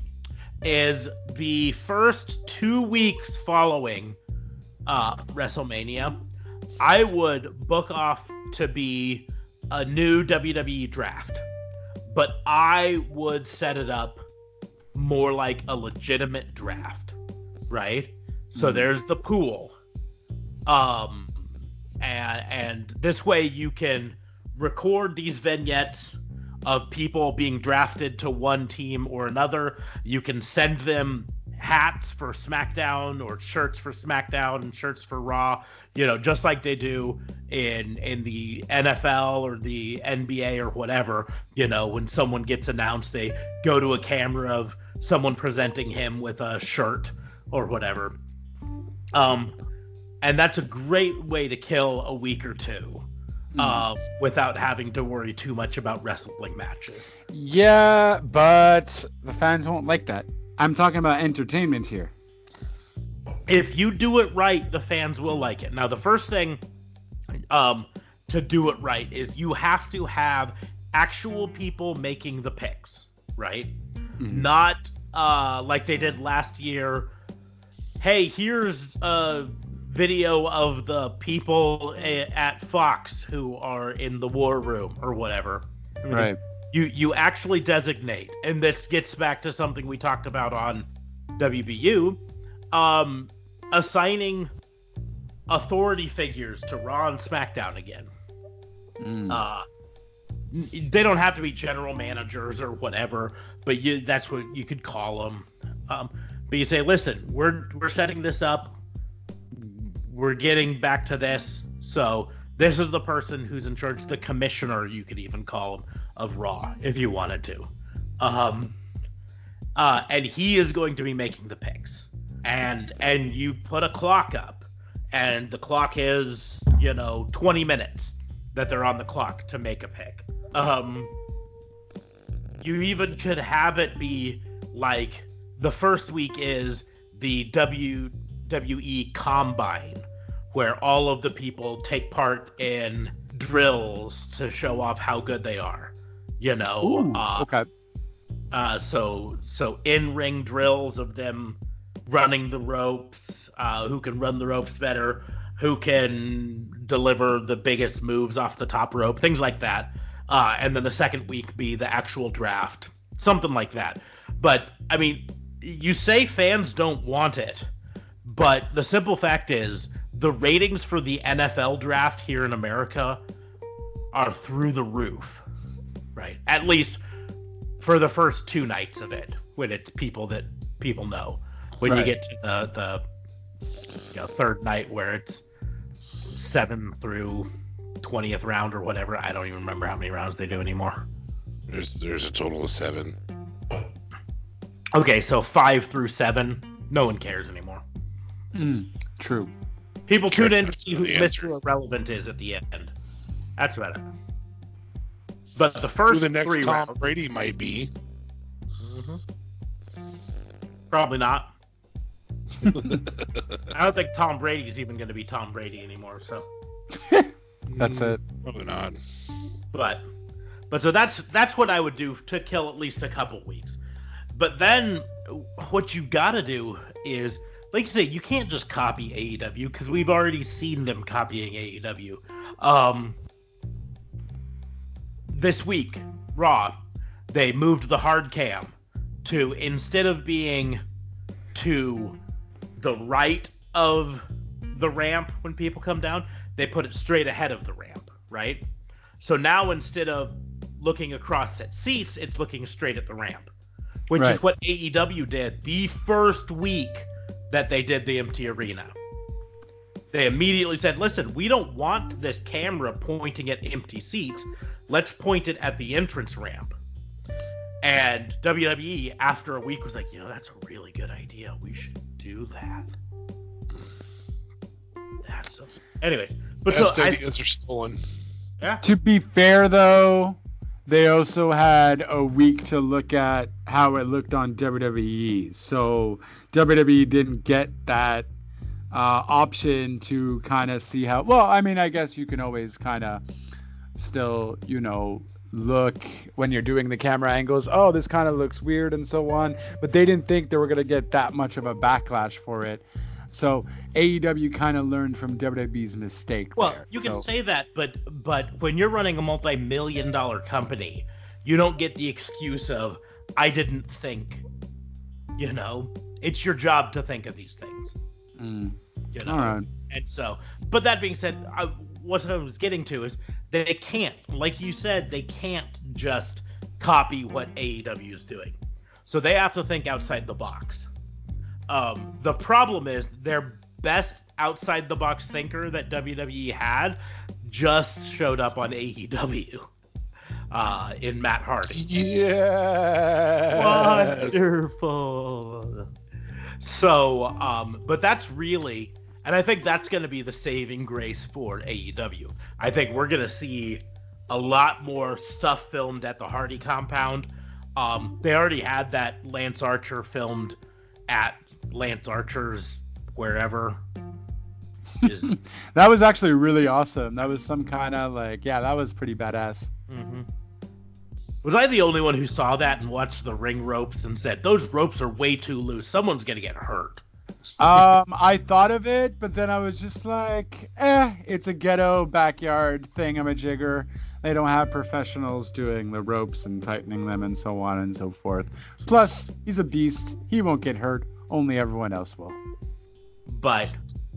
is the first two weeks following uh, WrestleMania, I would book off to be a new WWE draft, but I would set it up more like a legitimate draft, right? So Mhm. there's the pool, um, and and this way you can record these vignettes of people being drafted to one team or another. You can send them hats for SmackDown or shirts for SmackDown and shirts for Raw, you know, just like they do in in the NFL or the NBA or whatever, you know, when someone gets announced, they go to a camera of someone presenting him with a shirt or whatever. Um and that's a great way to kill a week or two uh, without having to worry too much about wrestling matches. Yeah, but the fans won't like that. I'm talking about entertainment here. If you do it right, the fans will like it. Now, the first thing um, to do it right is you have to have actual people making the picks, right? Mhm. Not uh, like they did last year. Hey, here's a video of the people at Fox who are in the war room or whatever. I mean, Right. you you actually designate and this gets back to something we talked about on WBU um assigning authority figures to Raw and SmackDown again. Mm. Uh, they don't have to be general managers or whatever, but you that's what you could call them. Um, but you say, listen, we're we're setting this up. We're getting back to this, so this is the person who's in charge, the commissioner, you could even call him, of Raw, if you wanted to. Um, uh, and he is going to be making the picks, and and you put a clock up, and the clock is you know 20 minutes that they're on the clock to make a pick. Um, you even could have it be like the first week is the WWE Combine, where all of the people take part in drills to show off how good they are. You know, Ooh, uh, okay. uh, so so in ring drills of them running the ropes, uh, who can run the ropes better, who can deliver the biggest moves off the top rope, things like that. Uh, and then the second week be the actual draft, something like that. But I mean, you say fans don't want it, but the simple fact is the ratings for the NFL draft here in America are through the roof, right? At least for the first two nights of it, when it's people that people know. When you get to the, the you know, third night where it's seven through twentieth round or whatever, I don't even remember how many rounds they do anymore. There's there's a total of seven. Okay, so five through seven, no one cares anymore. Mm, true. People tune in to see who the answer. Mr. Irrelevant is at the end. That's about it. But the Who first the next three Tom rounds, Brady might be. probably not. I don't think Tom Brady's even going to be Tom Brady anymore. So, That's Mm, it. Probably not. but, but so that's that's what I would do to kill at least a couple weeks. But then, what you got to do is, like you say, you can't just copy AEW because we've already seen them copying AEW. Um, this week, Raw, they moved the hard cam to instead of being to the right of the ramp when people come down, they put it straight ahead of the ramp, right? So now instead of looking across at seats, it's looking straight at the ramp, which Right. is what AEW did the first week that they did the empty arena. They immediately said, listen, we don't want this camera pointing at empty seats. Let's point it at the entrance ramp. And WWE, after a week, was like, you know, that's a really good idea. We should do that. That's so. Anyways, but Best so I, ideas are stolen. yeah, To be fair, though, they also had a week to look at how it looked on WWE. So WWE didn't get that uh, option to kind of see how. Well, I mean, I guess you can always kind of still, you know, look when you're doing the camera angles. Oh, this kind of looks weird and so on. But they didn't think they were going to get that much of a backlash for it. So AEW kind of learned from WWE's mistake. Well, there. you can So- say that, but but when you're running a multi-million dollar company, you don't get the excuse of I didn't think. You know, it's your job to think of these things. Mm. You know, All right. and so. But that being said, I, what I was getting to is they can't, like you said, they can't just copy what AEW is doing. So they have to think outside the box. Um, the problem is their best outside the box thinker that WWE had just showed up on AEW uh, in Matt Hardy. Yeah. Wonderful. So, um, but that's really, and I think that's going to be the saving grace for AEW. I think we're going to see a lot more stuff filmed at the Hardy compound. Um, they already had that Lance Archer filmed at Lance Archer's wherever. Is That was actually really awesome. That was some kind of like, yeah, that was pretty badass. Mhm. Was I the only one who saw that and watched the ring ropes and said those ropes are way too loose? Someone's gonna get hurt. Um, I thought of it, but then I was just like, eh, it's a ghetto backyard thing. I'm a jigger. They don't have professionals doing the ropes and tightening them and so on and so forth. Plus, he's a beast. He won't get hurt. Only everyone else will. But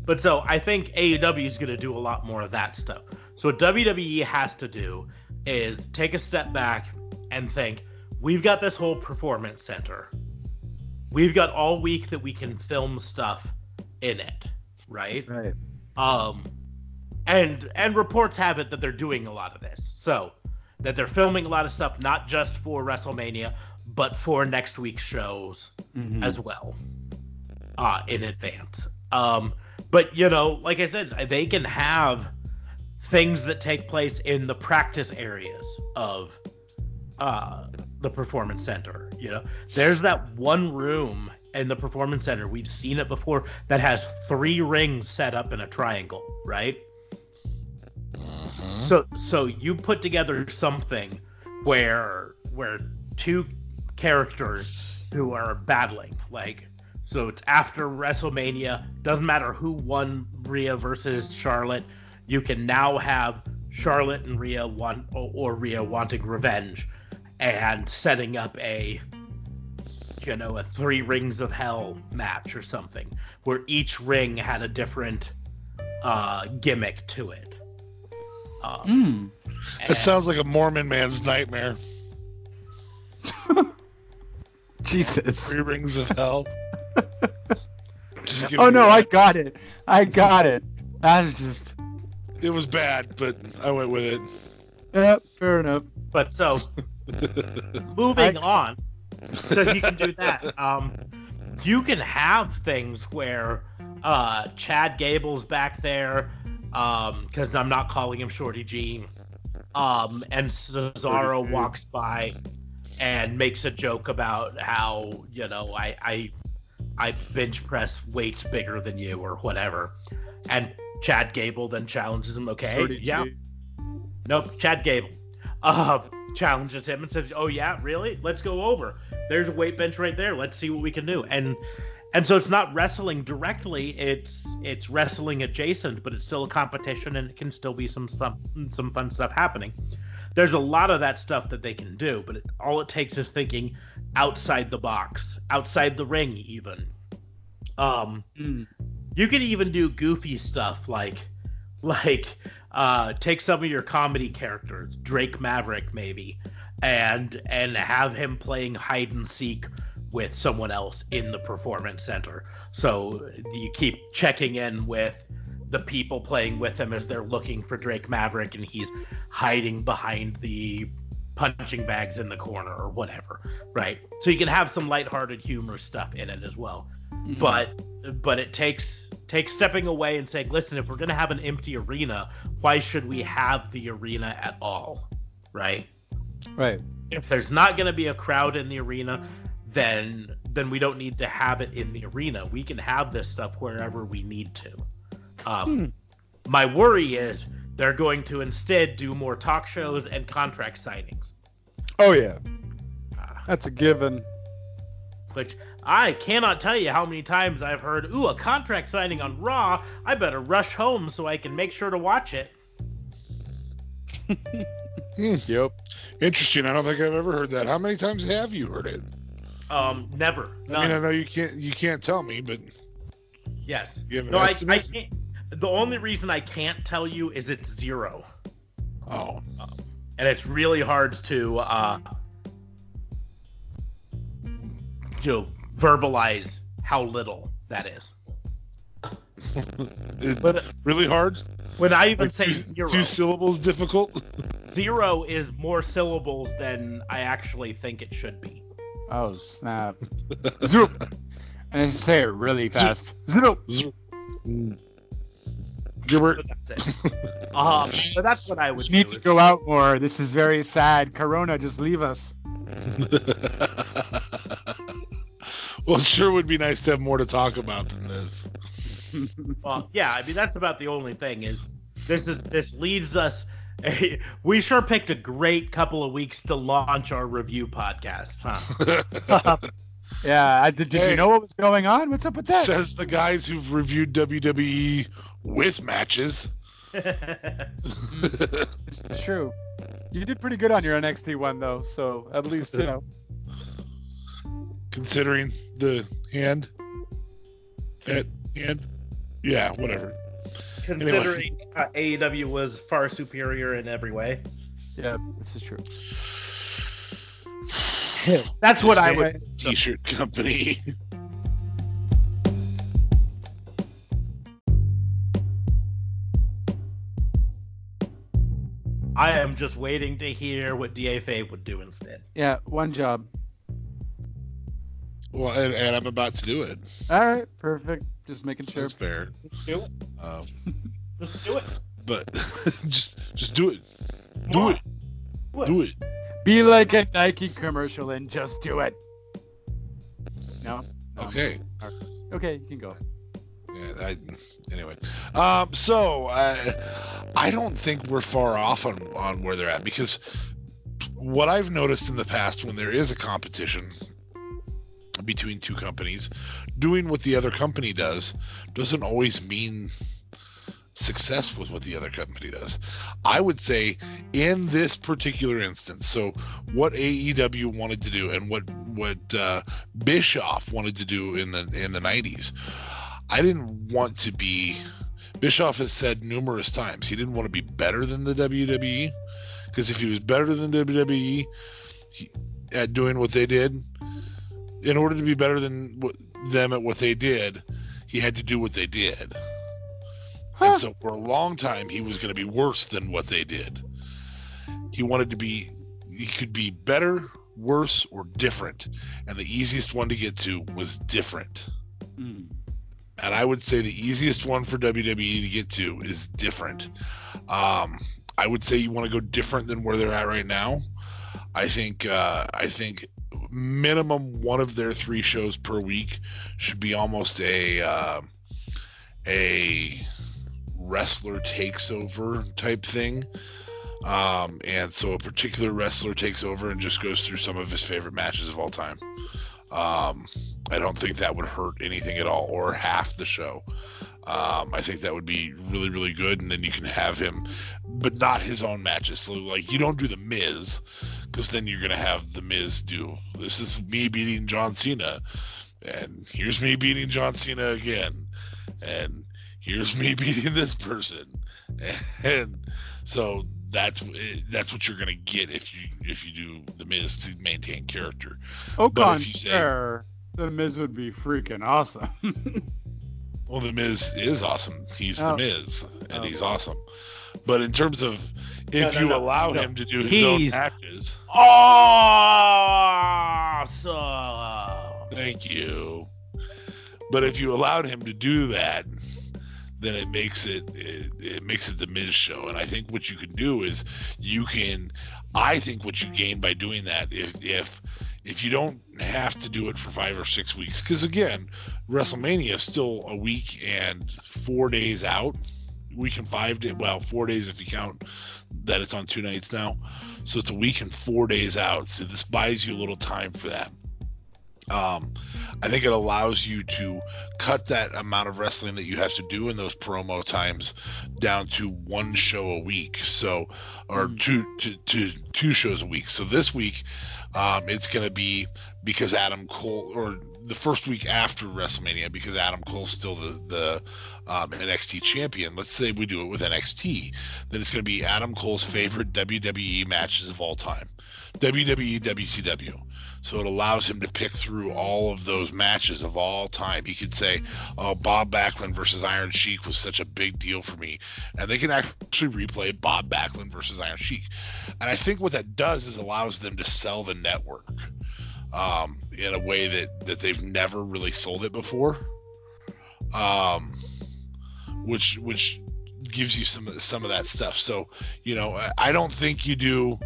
But so I think AEW is going to do a lot more of that stuff. So what WWE has to do is take a step back and think, we've got this whole performance center. We've got all week that we can film stuff in it, right? Right. Um and and reports have it that they're doing a lot of this. So that they're filming a lot of stuff not just for WrestleMania, but for next week's shows Mhm. as well uh in advance. Um but you know like i said they can have things that take place in the practice areas of uh the performance center you know? There's that one room in the performance center we've seen it before that has three rings set up in a triangle right? Mhm. so so you put together something where where two characters who are battling like so it's after WrestleMania doesn't matter who won Rhea versus Charlotte you can now have Charlotte and Rhea want or, or Rhea wanting revenge and setting up a you know a three rings of hell match or something where each ring had a different uh gimmick to it um, Mm. That sounds like a Mormon man's nightmare. Jesus. Three rings of hell. Just give Oh no. I got it. I got it. That is just. It was bad, but I went with it. Yeah, fair enough. but so moving I- on so you can do that um you can have things where uh chad gable's back there um because i'm not calling him shorty g um and cesaro walks by and makes a joke about how you know i i i bench press weights bigger than you or whatever and chad gable then challenges him okay yeah Nope, Chad Gable. Uh, challenges him and says, "Oh yeah, really? Let's go over. There's a weight bench right there. Let's see what we can do." And and so it's not wrestling directly. It's it's wrestling adjacent, but it's still a competition, and it can still be some stuff, some fun stuff happening. There's a lot of that stuff that they can do, but it, all it takes is thinking outside the box, outside the ring, even. Um, Mm. you could even do goofy stuff like like uh take some of your comedy characters drake maverick maybe and and have him playing hide and seek with someone else in the performance center so you keep checking in with the people playing with him as they're looking for drake maverick and he's hiding behind the punching bags in the corner or whatever right? So you can have some lighthearted humor stuff in it as well. Mhm. but but it takes takes stepping away and saying listen if we're going to have an empty arena why should we have the arena at all? Right? Right. if there's not going to be a crowd in the arena then then we don't need to have it in the arena. We can have this stuff wherever we need to. Um, my worry is they're going to instead do more talk shows and contract signings Oh yeah, uh, that's a given. which I cannot tell you how many times I've heard, ooh, a contract signing on Raw. I better rush home so I can make sure to watch it. Yep. Interesting. I don't think I've ever heard that. How many times have you heard it? Um, never. I mean, I know you can't you can't tell me, but yes. you have an No, I, I can't. The only reason I can't tell you is it's zero, Oh, and it's really hard to, uh, you know, verbalize how little that is. It- But really hard. when I even Like say two syllables difficult. zero is more syllables than I actually think it should be. Oh snap. Zoop. And just say it really fast. Zoop. Gilbert, But that's it. um, but that's what I would You need do. to is- go out more. This is very sad. Corona, just leave us. well, it sure would be nice to have more to talk about than this. Well, yeah, I mean that's about the only thing is this is this leaves us. we sure picked a great couple of weeks to launch our review podcast, huh? Yeah, I, did, did Hey. you know what was going on? What's up with that? Says the guys who've reviewed WWE with matches. It's true. You did pretty good on your NXT one though, so at least you know. Considering the hand, head, hand. Yeah, whatever. Considering uh, AEW was far superior in every way. Yeah, this is true. That's what I would. T-shirt company. I am just waiting to hear what DFA would do instead. Yeah, one job. Well, and, and I'm about to do it. All right, perfect. Just making sure. That's fair. Do it. Um, Just do it. but just just do it. Do on. it. Do it. Do it. Be like a Nike commercial and just do it. No. No. Okay. Okay, you can go. Yeah, I, anyway, um, so I, I don't think we're far off on on where they're at because what I've noticed in the past when there is a competition between two companies, doing what the other company does doesn't always mean success with what the other company does. I would say in this particular instance, so what AEW wanted to do and what what uh, Bischoff wanted to do in the in the 90s, I didn't want to be Bischoff has said numerous times he didn't want to be better than the WWE because if he was better than WWE he, at doing what they did, in order to be better than what, them at what they did, he had to do what they did. Huh. And so for a long time, he was going to be worse than what they did. He wanted to be, he could be better, worse, or different. And the easiest one to get to was different. Mm. And I would say the easiest one for WWE to get to is different. Um, I would say you want to go different than where they're at right now. I think uh, I think minimum one of their three shows per week should be almost a uh, a wrestler takes over type thing. Um, and so a particular wrestler takes over and just goes through some of his favorite matches of all time. Um, I don't think that would hurt anything at all, or half the show. Um, I think that would be really, really good, and then you can have him, but not his own matches. So, like, you don't do the Miz, because then you're gonna have the Miz do this is me beating John Cena, and here's me beating John Cena again, and here's me beating this person, and so that's that's what you're gonna get if you if you do the Miz to maintain character. Au But if you say- contraire, the Miz would be freaking awesome. Well, the Miz is awesome. He's Oh. the Miz, and Oh. he's awesome. But in terms of if No, no, you no, allow no. him to do his own He's- matches, Awesome. thank you. But if you allowed him to do that, then it makes it, it it makes it the Miz show. And I think what you can do is you can. I think what you gain by doing that, if if if you don't have to do it for five or six weeks, because again, WrestleMania is still a week and four days out. Week and five days, well, four days if you count that it's on two nights now. So it's a week and four days out. So this buys you a little time for that. Um, I think it allows you to cut that amount of wrestling that you have to do in those promo times down to one show a week. So, or Mm. two to, to two shows a week. So this week, um, it's going to be because Adam Cole, or the first week after WrestleMania, because Adam Cole's still the the um, NXT champion. Let's say we do it with NXT, then it's going to be Adam Cole's favorite WWE matches of all time, WWE, WCW. So it allows him to pick through all of those matches of all time. He could say, "Oh, Bob Backlund versus Iron Sheik was such a big deal for me," and they can actually replay Bob Backlund versus Iron Sheik. And I think what that does is allows them to sell the network um, in a way that that they've never really sold it before. Um, which which gives you some of some of that stuff. So you know, I don't think you do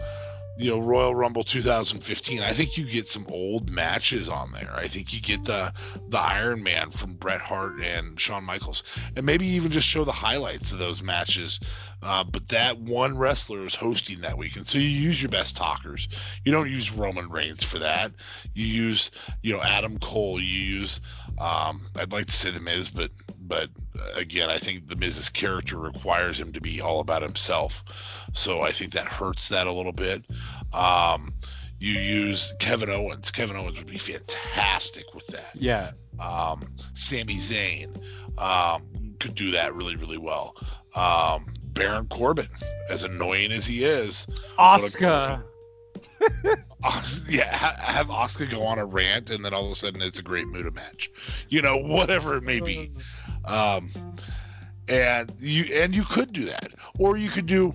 you know Royal Rumble 2015. I think you get some old matches on there. I think you get the the Iron Man from Bret Hart and Shawn Michaels, and maybe even just show the highlights of those matches. Uh, but that one wrestler is hosting that week, and so you use your best talkers. You don't use Roman Reigns for that. You use you know Adam Cole. You use um, I'd like to say the Miz, but but uh, again, I think the Miz's character requires him to be all about himself. So I think that hurts that a little bit. Um, you use Kevin Owens. Kevin Owens would be fantastic with that. yeah. Um, Sami Zayn. Um, could do that really, really well. Um, Baron Corbin, as annoying as he is, Oscar. Os- yeah, ha- have Oscar go on a rant, and then all of a sudden it's a great Muta match. You know, whatever it may be. Um, and you and you could do that, or you could do.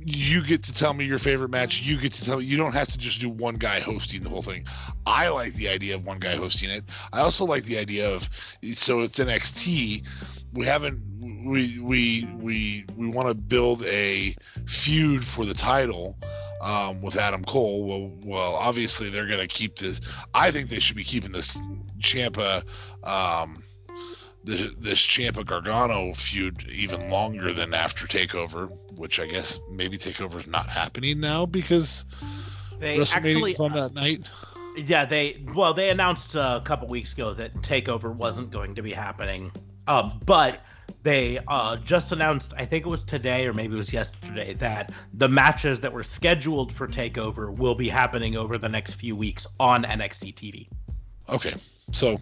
You get to tell me your favorite match. You get to tell. You don't have to just do one guy hosting the whole thing. I like the idea of one guy hosting it. I also like the idea of so it's NXT. We haven't. We we we we want to build a feud for the title um, with Adam Cole. Well, well, obviously they're to keep this. I think they should be keeping this Ciampa, um, the, this Ciampa Gargano feud even longer than after Takeover, which I guess maybe Takeover is not happening now because They actually, on that night. yeah, they well, they announced a couple weeks ago that Takeover wasn't going to be happening. Um, but they uh, just announced, I think it was today or maybe it was yesterday, that the matches that were scheduled for Takeover will be happening over the next few weeks on NXT TV. Okay, so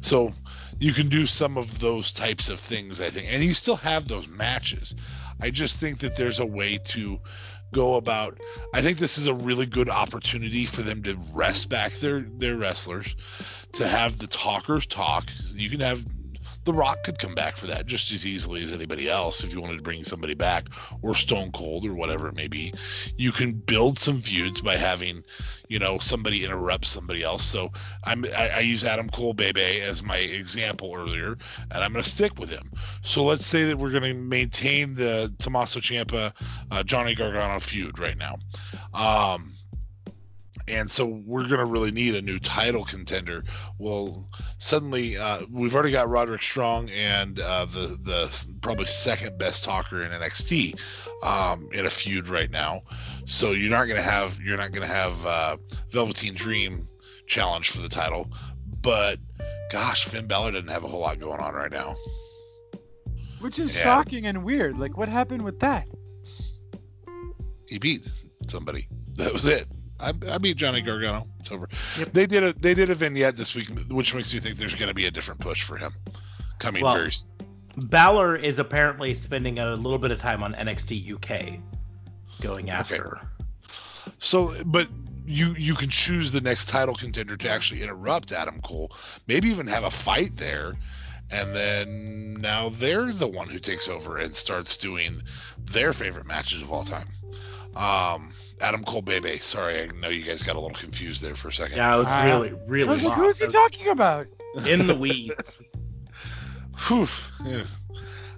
so you can do some of those types of things, I think, and you still have those matches. I just think that there's a way to go about. I think this is a really good opportunity for them to rest back their their wrestlers, to have the talkers talk. You can have. The Rock could come back for that just as easily as anybody else if you wanted to bring somebody back, or Stone Cold, or whatever it may be. You can build some feuds by having, you know, somebody interrupt somebody else. So I'm I, I use Adam Cole Bebe as my example earlier, and I'm going to stick with him. So let's say that we're going to maintain the Tommaso Ciampa, uh, Johnny Gargano feud right now, um, and so we're going to really need a new title contender. Well, suddenly uh, we've already got Roderick Strong and uh, the the probably second best talker in NXT um, in a feud right now. So you're not going to have you're not going to have uh, Velveteen Dream challenge for the title. But gosh, Finn Balor doesn't have a whole lot going on right now. Which is Yeah. shocking and weird. Like, what happened with that? He beat somebody. That was it. I, I beat Johnny Gargano. It's over. Yep. They did a they did a vignette this week, which makes me think there's going to be a different push for him coming Well, very. Balor is apparently spending a little bit of time on NXT UK going after. So, but you you can choose the next title contender to actually interrupt Adam Cole, maybe even have a fight there, and then now they're the one who takes over and starts doing their favorite matches of all time. Um, Adam Cole, Bebe. Sorry, I know you guys got a little confused there for a second. Yeah, I was Ah. really, I really was like, who's he talking about? in the weeds. Whew, yeah,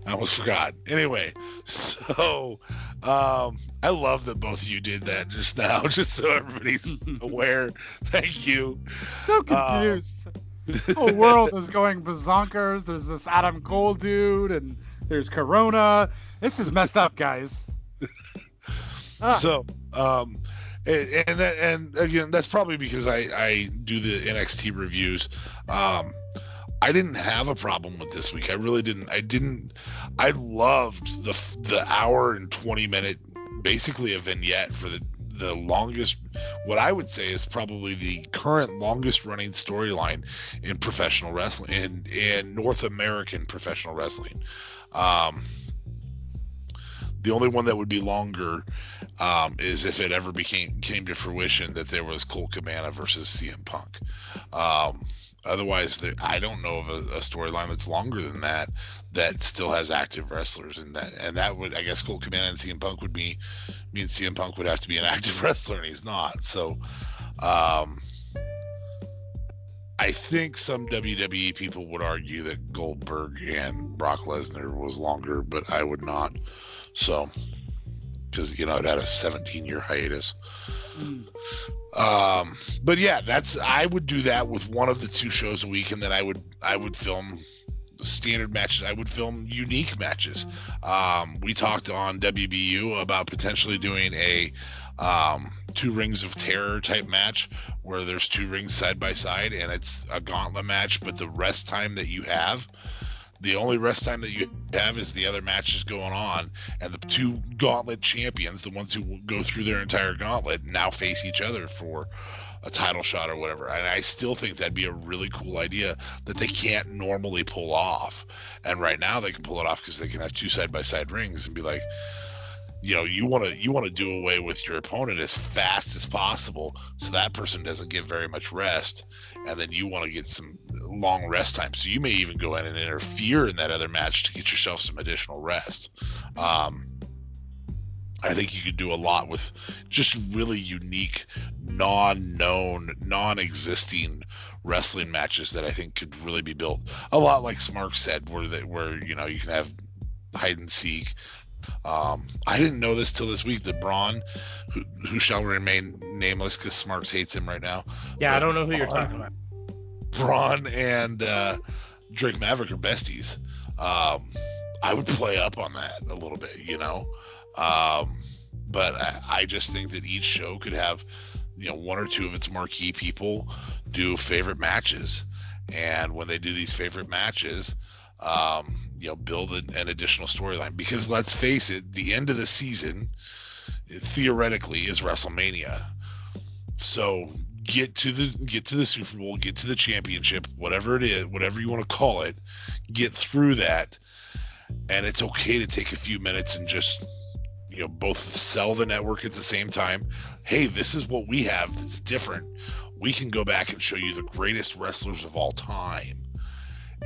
I almost forgot. Anyway, so um, I love that both of you did that just now, just so everybody's aware. Thank you. So confused. the whole world is going bazonkers. There's this Adam Cole dude, and there's Corona. This is messed up, guys. Ah. So, um, and, that, and again, that's probably because I I do the NXT reviews. Um, I didn't have a problem with this week. I really didn't. I didn't. I loved the the hour and twenty minute, basically a vignette for the the longest. What I would say is probably the current longest running storyline in professional wrestling in in North American professional wrestling. Um, the only one that would be longer um, is if it ever became came to fruition that there was Colt Cabana versus CM Punk. Um, otherwise, there, I don't know of a, a storyline that's longer than that that still has active wrestlers, and that and that would I guess Colt Cabana and CM Punk would be mean CM Punk would have to be an active wrestler, and he's not. So, um, I think some WWE people would argue that Goldberg and Brock Lesnar was longer, but I would not. So, because you know it had a 17 year hiatus. Mm. Um, but yeah, that's I would do that with one of the two shows a week, and then I would I would film standard matches. I would film unique matches. Um, we talked on WBU about potentially doing a um, two rings of terror type match where there's two rings side by side and it's a gauntlet match, but the rest time that you have the only rest time that you have is the other matches going on, and the two gauntlet champions, the ones who go through their entire gauntlet, now face each other for a title shot or whatever. And I still think that'd be a really cool idea that they can't normally pull off. And right now they can pull it off because they can have two side by side rings and be like, you know, you want to you want to do away with your opponent as fast as possible, so that person doesn't get very much rest, and then you want to get some long rest time. So you may even go in and interfere in that other match to get yourself some additional rest. Um, I think you could do a lot with just really unique, non-known, non-existing wrestling matches that I think could really be built. A lot like Smark said, where that where you know you can have hide and seek. Um, I didn't know this till this week that Braun, who, who shall remain nameless because Smarks hates him right now. Yeah, I don't know who you're talking about. Braun and uh, Drake Maverick are besties. Um, I would play up on that a little bit, you know. Um, but I, I just think that each show could have, you know, one or two of its marquee people do favorite matches, and when they do these favorite matches, um, you know, build an, an additional storyline. Because let's face it, the end of the season, theoretically, is WrestleMania. So get to the get to the Super Bowl, get to the championship, whatever it is, whatever you want to call it, get through that, and it's okay to take a few minutes and just you know both sell the network at the same time. Hey, this is what we have that's different. We can go back and show you the greatest wrestlers of all time,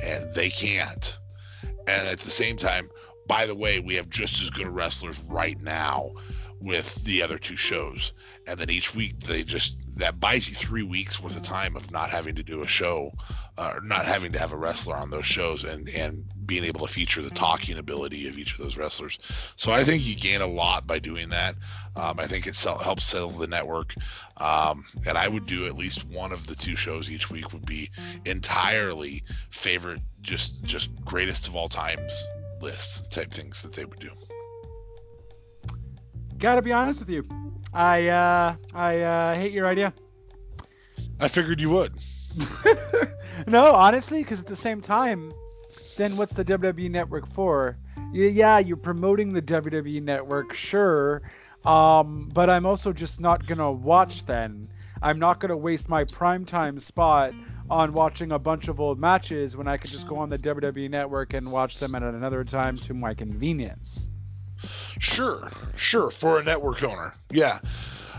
and they can't. And at the same time, by the way, we have just as good wrestlers right now with the other two shows. And then each week they just that buys you three weeks worth of time of not having to do a show uh, or not having to have a wrestler on those shows and and being able to feature the talking ability of each of those wrestlers. So i think you gain a lot by doing that. Um, i think it sell, helps sell the network. Um, and i would do at least one of the two shows each week would be entirely favorite just just greatest of all times list type things that they would do Gotta be honest with you. I uh, I uh, hate your idea. i figured you would no, honestly, because at the same time, then what's the WWE Network for? Yeah, you're promoting the WWE Network, sure, um, but I'm also just not gonna watch. Then I'm not gonna waste my primetime spot on watching a bunch of old matches when I could just go on the WWE Network and watch them at another time to my convenience. Sure, sure. For a network owner, yeah.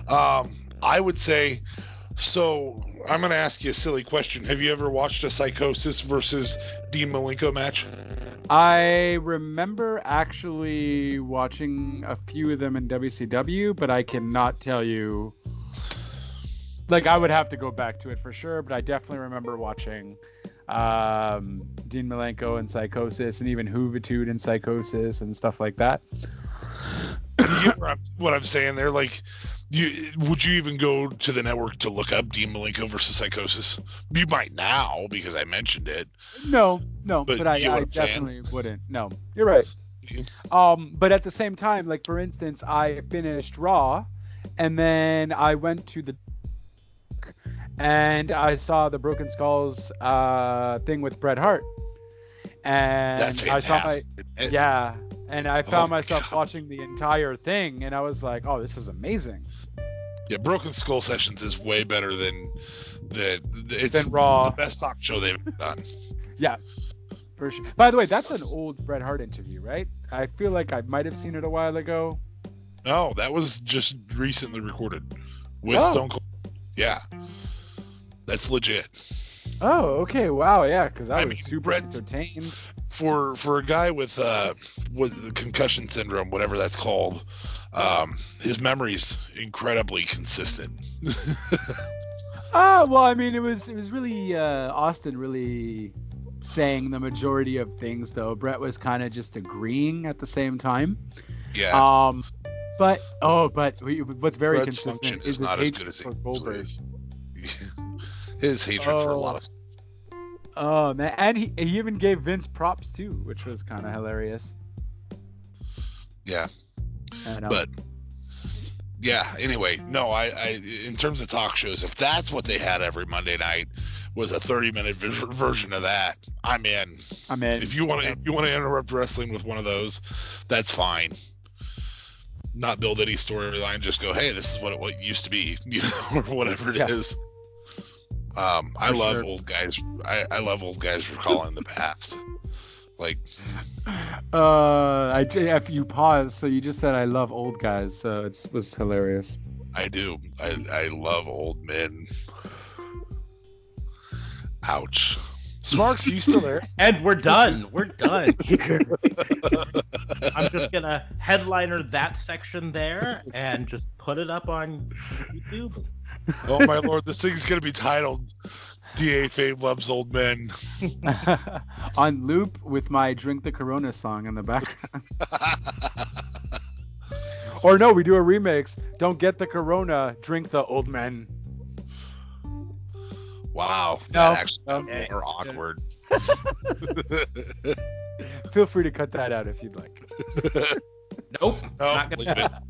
Um, I would say. So I'm going to ask you a silly question. Have you ever watched a Psicosis versus Dean Malenko match? I remember actually watching a few of them in WCW, but I cannot tell you. Like, I would have to go back to it for sure, but I definitely remember watching um, Dean Malenko and Psicosis, and even Juventud and Psicosis and stuff like that. You what I'm- saying there? Like, you would you even go to the network to look up Dean Malenko versus Psicosis? You might now because I mentioned it. No, no, But but, I, you get what I I'm saying? definitely wouldn't. No, you're right. Um, but at the same time, like for instance, I finished Raw, and then I went to the and I saw the Broken Skulls uh, thing with Bret Hart, and I saw my yeah, and I found Oh myself God. watching the entire thing, and I was like, oh, this is amazing. Yeah, Broken Skull Sessions is way better than the. It's Then Raw. the best talk show they've done. Yeah. For sure. By the way, that's an old Bret Hart interview, right? I feel like I might have seen it a while ago. No, that was just recently recorded with Oh. Stone Cold. Yeah, that's legit. Oh, okay. Wow, yeah, because I, I was mean, super Bret's- entertained. For for a guy with uh with concussion syndrome, whatever that's called, um, his memory's incredibly consistent. Ah, well, I mean, it was it was really uh, Austin really saying the majority of things, though. Bret was kind of just agreeing at the same time. yeah, Um, but oh, but we, what's very Bret's consistent is is his not as good as Goldberg. His hatred for a lot of oh. oh man, and he, he even gave Vince props too, which was kind of hilarious. yeah, but yeah. Anyway, no, I, I in terms of talk shows, if that's what they had every Monday night was a thirty minute vis- version of that, I'm in. I'm in. If you want to, if you want to interrupt wrestling with one of those, that's fine. not build any storyline. Just go, hey, this is what it what it used to be, you know, or whatever it is. Yeah. Um, I love sure. old guys. I, I love old guys recalling the past. Like, Uh, I j- if you pause, so you just said I love old guys, so it was hilarious. I do. I, I love old men. Ouch. Smarks, you still there? And we're done. We're done here. I'm just gonna headliner that section there and just put it up on YouTube. Oh my lord, this thing's gonna be titled "Da Fabe Loves Old Men." On loop with my "Drink the Corona" song in the background. Or no, we do a remix. Don't get the Corona, drink the old men. wow, No. that actually got Okay. more awkward. Feel free to cut that out if you'd like. Nope. No, not leave gonna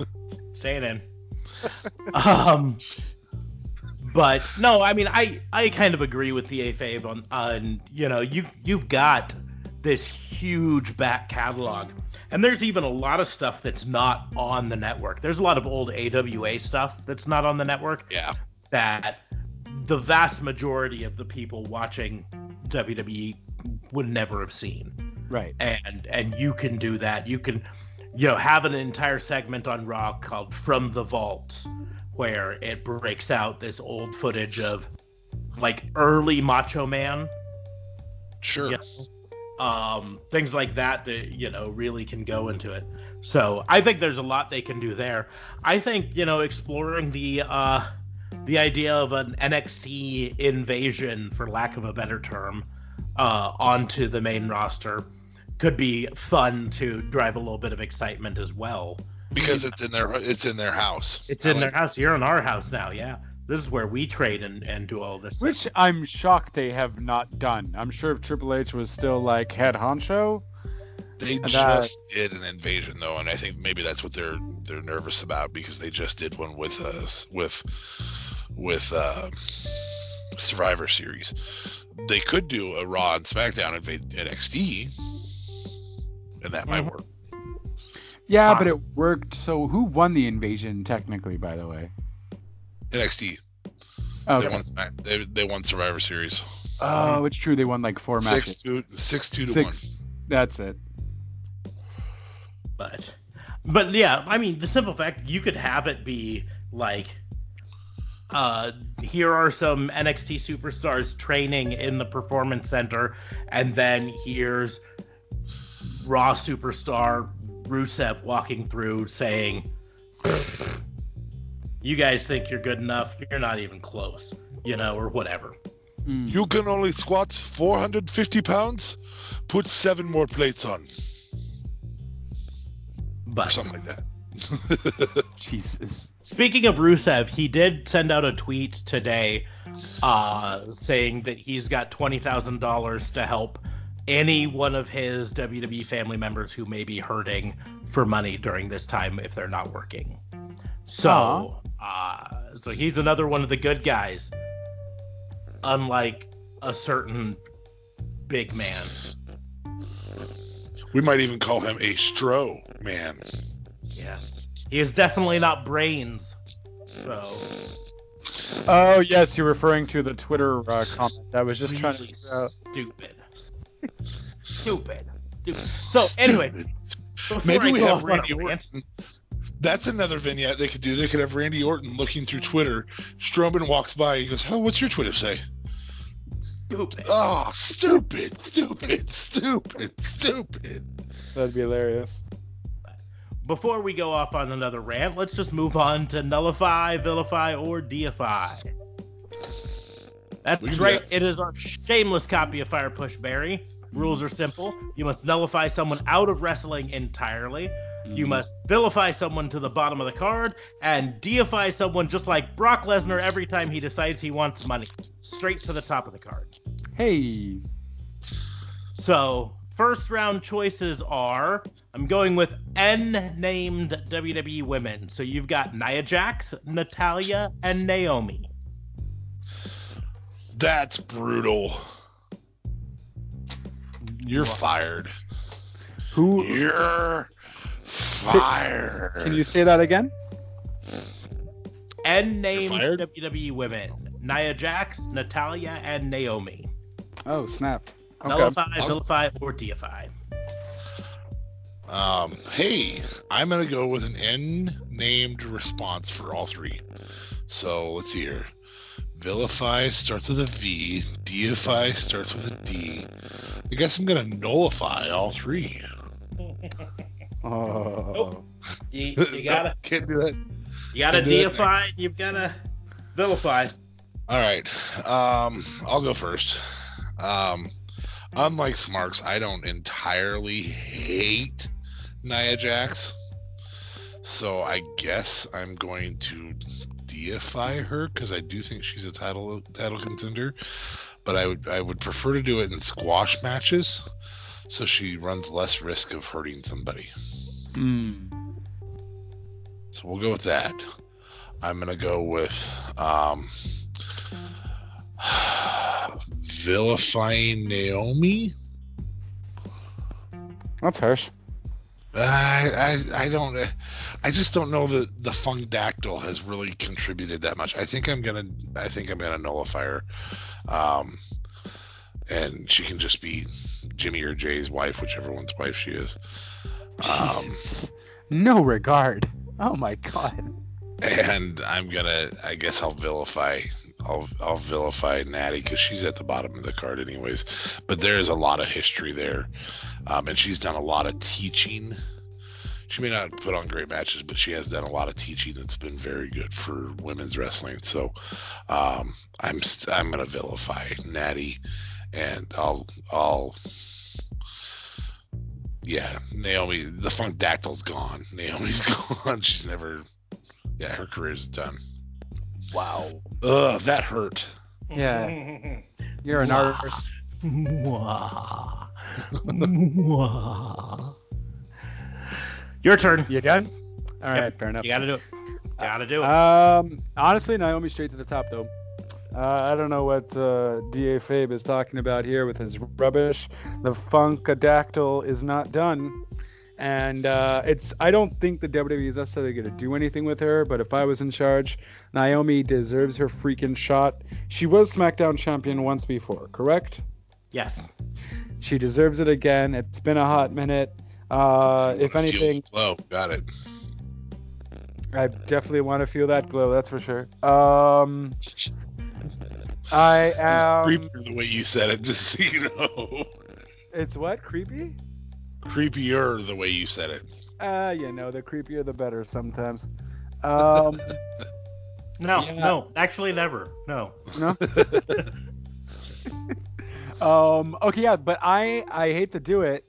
it. say it in. Um, but no, I mean, I I kind of agree with the AFAB on on you know you you've got this huge back catalog, and there's even a lot of stuff that's not on the network. There's a lot of old AWA stuff that's not on the network Yeah, that the vast majority of the people watching WWE would never have seen Right. and and you can do that you can you know have an entire segment on raw called from the vaults where it breaks out this old footage of like early macho man sure. Yeah. um things like that that you know really can go into it so i think there's a lot they can do there i think you know exploring the uh the idea of an nxt invasion for lack of a better term uh onto the main roster could be fun to drive a little bit of excitement as well Because it's in their it's in their house. it's in like- their house you're in our house now yeah this is where we trade and, and do all this stuff. Which I'm shocked they have not done. I'm sure if Triple H was still like head honcho, They And, uh, just did an invasion though, and I think maybe that's what they're they're nervous about because they just did one with us with with uh, Survivor Series. They could do a Raw and SmackDown invade NXT, and that might Mhm. work. yeah, but it worked. So who won the invasion technically? By the way. NXT Oh, they won they they won Survivor Series Oh, it's true. They won like four six matches. two six two to Six. That's it. but but yeah i mean the simple fact you could have it be like uh here are some nxt superstars training in the performance center and then here's raw superstar rusev walking through saying you guys think you're good enough you're not even close you know or whatever Mm. You can only squat 450 pounds. Put seven more plates on, or but something like that. Jesus. Speaking of Rusev, he did send out a tweet today uh, saying that he's got $20,000 to help any one of his WWE family members who may be hurting for money during this time if they're not working. So, uh, so he's another one of the good guys, unlike a certain big man. We might even call him a Stro man. Yeah. He is definitely not brains. So, Oh yes, you're referring to the Twitter uh, comment. I was just trying to. really stupid. Stupid. Stupid. So anyway, Stupid. before Maybe I we have off on a Randy Orton. That's another vignette they could do. They could have Randy Orton looking through Twitter. Strowman walks by. He goes, "Oh, what's your Twitter say?" Stupid. Oh, stupid, stupid, stupid, stupid. That'd be hilarious. Before we go off on another rant, let's just move on to nullify, vilify, or deify. That's right. It is our shameless copy of Fire Push Barry. Rules are simple. You must nullify someone out of wrestling entirely. You Mm. must vilify someone to the bottom of the card and deify someone just like Brock Lesnar every time he decides he wants money. Straight to the top of the card. Hey. So, first round choices are I'm going with N named WWE women. So you've got Nia Jax, Natalya, and Naomi. That's brutal. You're fired. Who? You're Fire. Can you say that again? And named fired? WWE women: Nia Jax, Natalya, and Naomi. Oh snap! Okay. Nullify, I'll- vilify, or deify. Um, hey, I'm gonna go with an N named response for all three. So let's see here. Vilify starts with a V. Deify starts with a D. I guess I'm gonna nullify all three. Oh. Nope. You, you gotta, Can't do that. you gotta Can do deify. and You've gotta vilify. All right. Um, I'll go first. Um, unlike Smarks, I don't entirely hate Nia Jax. So I guess I'm going to deify her because I do think she's a title title contender. But I would I would prefer to do it in squash matches, so she runs less risk of hurting somebody. Mm. So we'll go with that. I'm gonna go with um, vilifying Naomi. That's harsh. I, I I don't I just don't know that the Funkadactyl has really contributed that much. I think I'm gonna I think I'm gonna nullify her, um, and she can just be Jimmy or Jay's wife, whichever one's wife she is. Um. No regard. Oh my god. and I'm gonna I guess I'll vilify I'll I'll vilify Natty because she's at the bottom of the card anyways. But there is a lot of history there, um, and she's done a lot of teaching. She may not put on great matches, but she has done a lot of teaching that's been very good for women's wrestling. So um, I'm st- I'm gonna vilify Natty, and I'll I'll yeah Naomi. The Funkadactyl's gone. Naomi's gone. She's never. Yeah, her career's done. Wow. Ugh, that hurt. Yeah. You're an artist. Mwah. Mwah. Your turn. You done? All right, Yep. fair enough. You gotta do it. Gotta do it. Um, honestly, Naomi straight to the top though. Uh, I don't know what uh, Da Fabe is talking about here with his rubbish. The Funkadactyl is not done, and uh, it's. I don't think the WWE is necessarily going to do anything with her. But if I was in charge, Naomi deserves her freaking shot. She was SmackDown champion once before, correct? yes. She deserves it again. It's been a hot minute. Uh, if anything, glow. got it. I definitely want to feel that glow. That's for sure. Um, I am. Creepier the way you said it, just so you know. It's what creepy? Creepier the way you said it. Uh, you know, the creepier the better sometimes. Um, No, Yeah. no. Actually, never. No. no. um. Okay, yeah, but I I hate to do it.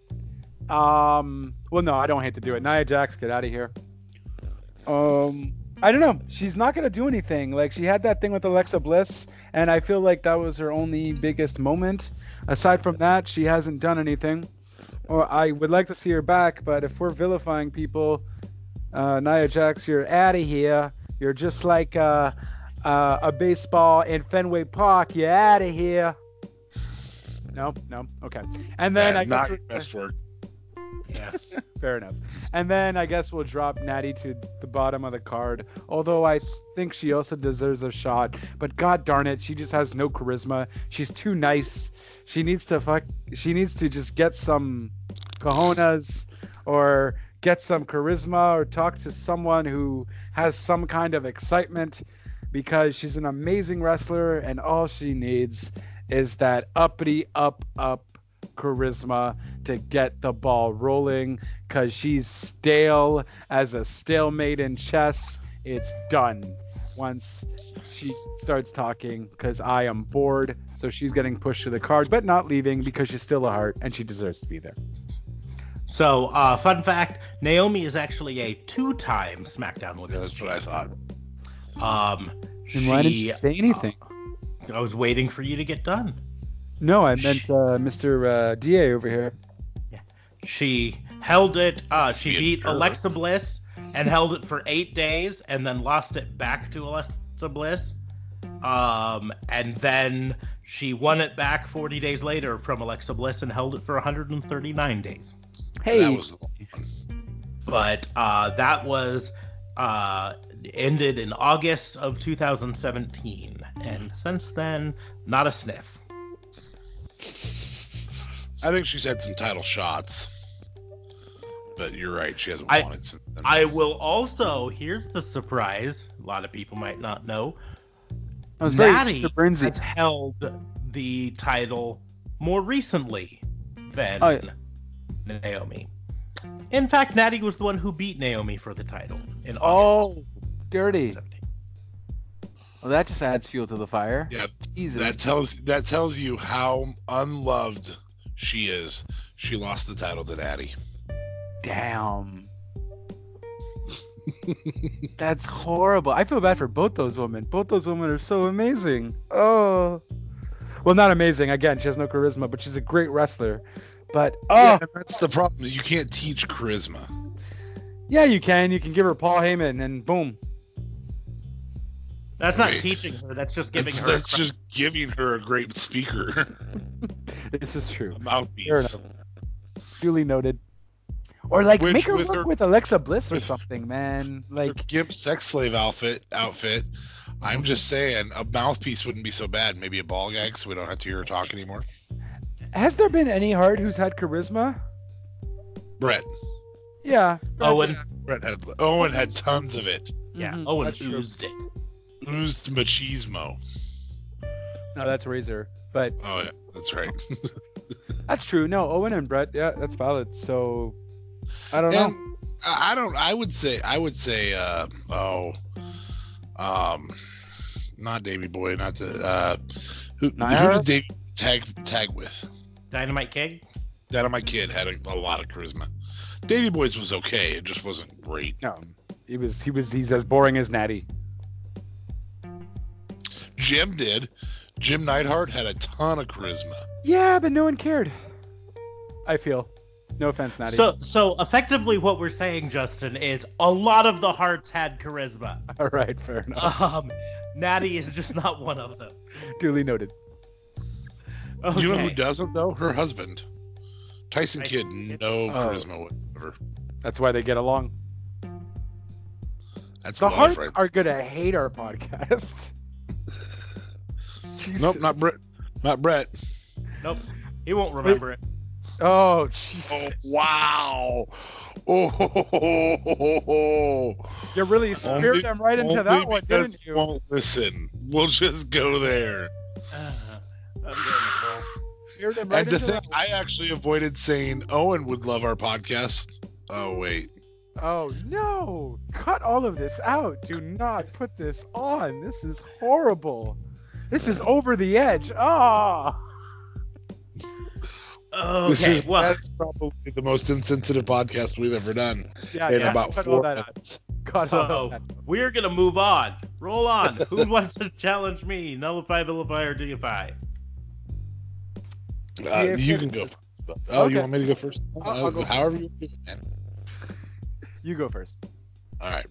Um. Well, no, I don't hate to do it. Nia Jax, get out of here. Um. I don't know. She's not gonna do anything. Like she had that thing with Alexa Bliss, and I feel like that was her only biggest moment. Aside from that, she hasn't done anything. Or I would like to see her back, but if we're vilifying people, uh, Nia Jax, you're out of here. You're just like uh, uh, a baseball in Fenway Park. You're out of here. No, no, okay. And then Yeah, I not guess your best work. Yeah. fair enough. And then I guess we'll drop Natty to the bottom of the card. Although I think she also deserves a shot. But god darn it, she just has no charisma. She's too nice. She needs to fuck. She needs to just get some cojones or get some charisma or talk to someone who has some kind of excitement because she's an amazing wrestler and all she needs is that uppity up up charisma to get the ball rolling because she's stale as a stalemate in chess. It's done once she starts talking because I am bored. So she's getting pushed to the cards, but not leaving because she's still a Hart and she deserves to be there. So, uh, fun fact: Naomi is actually a two-time SmackDown Yeah, that's what I thought. Um, And why didn't you say anything? I was waiting for you to get done. No, I meant uh, Mr. Uh, Da over here. Yeah. She held it. Uh, she Be beat. Alexa Bliss and held it for eight days, and then lost it back to Alexa Bliss. Um, and then she won it back 40 days later from Alexa Bliss and held it for 139 days. Hey, That was the but uh, that was uh, ended in August of 2017, and since then, not a sniff. I think she's had some title shots, but you're right. She hasn't I- won it since then. I will also. Here's the surprise. A lot of people might not know. I was very Natty Mr. Burnsy. has held the title more recently than Oh, yeah. Naomi. In fact, Natty was the one who beat Naomi for the title in August. Oh, dirty. 17. Well, that just adds fuel to the fire. Yeah, Jesus. that tells that tells you how unloved she is. She lost the title to Natty. Damn. That's horrible. I feel bad for both those women. Both those women are so amazing. Oh. Well, not amazing. Again, she has no charisma, but she's a great wrestler. But oh, Yeah, yeah, that's the problem. is You can't teach charisma. Yeah, you can. You can give her Paul Heyman, and boom. That's not Wait. teaching her. That's just giving That's, her. a that's just giving her a great speaker, This is true. a Fair enough. Duly noted. Or like Which make her with work her- with Alexa Bliss or something, man. Like Like Gimp sex slave outfit outfit. I'm just saying a mouthpiece wouldn't be so bad. Maybe a ball gag so we don't have to hear her talk anymore. has there been any Hart who's had charisma? Bret. Yeah. Owen. Bret had Owen had tons of it. Yeah, Mhm, Owen that's true. oozed it. Oozed machismo. No, that's Razor. But Oh yeah, that's right. that's true. No, Owen and Bret, yeah, that's valid. So I don't know. And I I don't. I would say. I would say. Uh, oh, um, not Davy Boy. Not the. Uh, who, who did Davy tag tag with? Dynamite King. Dynamite Kid had a, a lot of charisma. Davy Boys was okay. It just wasn't great. No, he was he was he's as boring as Natty. Jim did. Jim Neidhart had a ton of charisma. Yeah, but no one cared. I feel. No offense, Natty. So, so effectively, what we're saying, Justin, is a lot of the Harts had charisma. all right, fair enough. Um, Natty is just not one of them. Duly noted. Okay. You know who doesn't though? Her husband, Tyson Tyson Kidd. Kidd? No Oh. charisma whatsoever. That's why they get along. That's The love Harts right are gonna hate our podcast. Jesus. Nope, not Bret. Not Bret. Nope. He won't remember it. Oh, Oh Jesus. wow! Oh, You really speared Only- them right into that one, didn't you? Won't listen. We'll just go there. Uh, I'm getting full. Speared them right and to into think, that one. I actually avoided saying Owen would love our podcast. Oh wait, Oh no! Cut all of this out. Do not put this on. This is horrible. This is over the edge. Ah. Okay. this is well, that's probably the most insensitive podcast we've ever done Yeah, in yeah. about cut all four that out. minutes. Cut all So that. we're gonna move on. Roll on. Who wants to challenge me? Nullify, vilify, or deify? Uh, you can go. First. Oh, Okay. you want me to go first? I'll- I'll go Uh, however you want to do it, man. You go first. All right.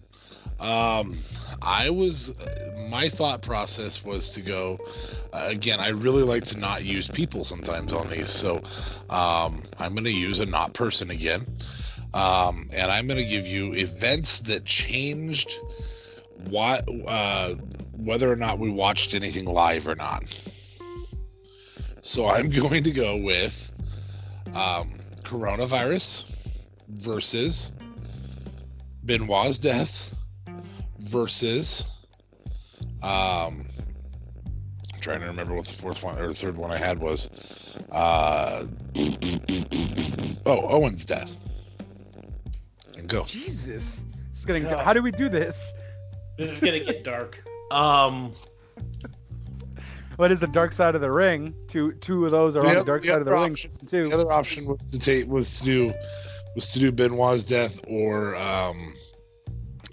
Um, I was, my thought process was to go, uh, again, I really like to not use people sometimes on these. So um, I'm going to use a not person again. Um, and I'm going to give you events that changed what, uh, whether or not we watched anything live or not. So I'm going to go with um, coronavirus versus Benoit's death versus um I'm trying to remember what the fourth one or the third one I had was. Uh oh, Owen's death. And go. Jesus. It's getting. Yeah. How do we do this? This is gonna get dark. Um, What is the dark side of the ring? Two two of those are The on the dark the side of the other ring. option- Two. The other option was to take was to do was to do Benoit's death or um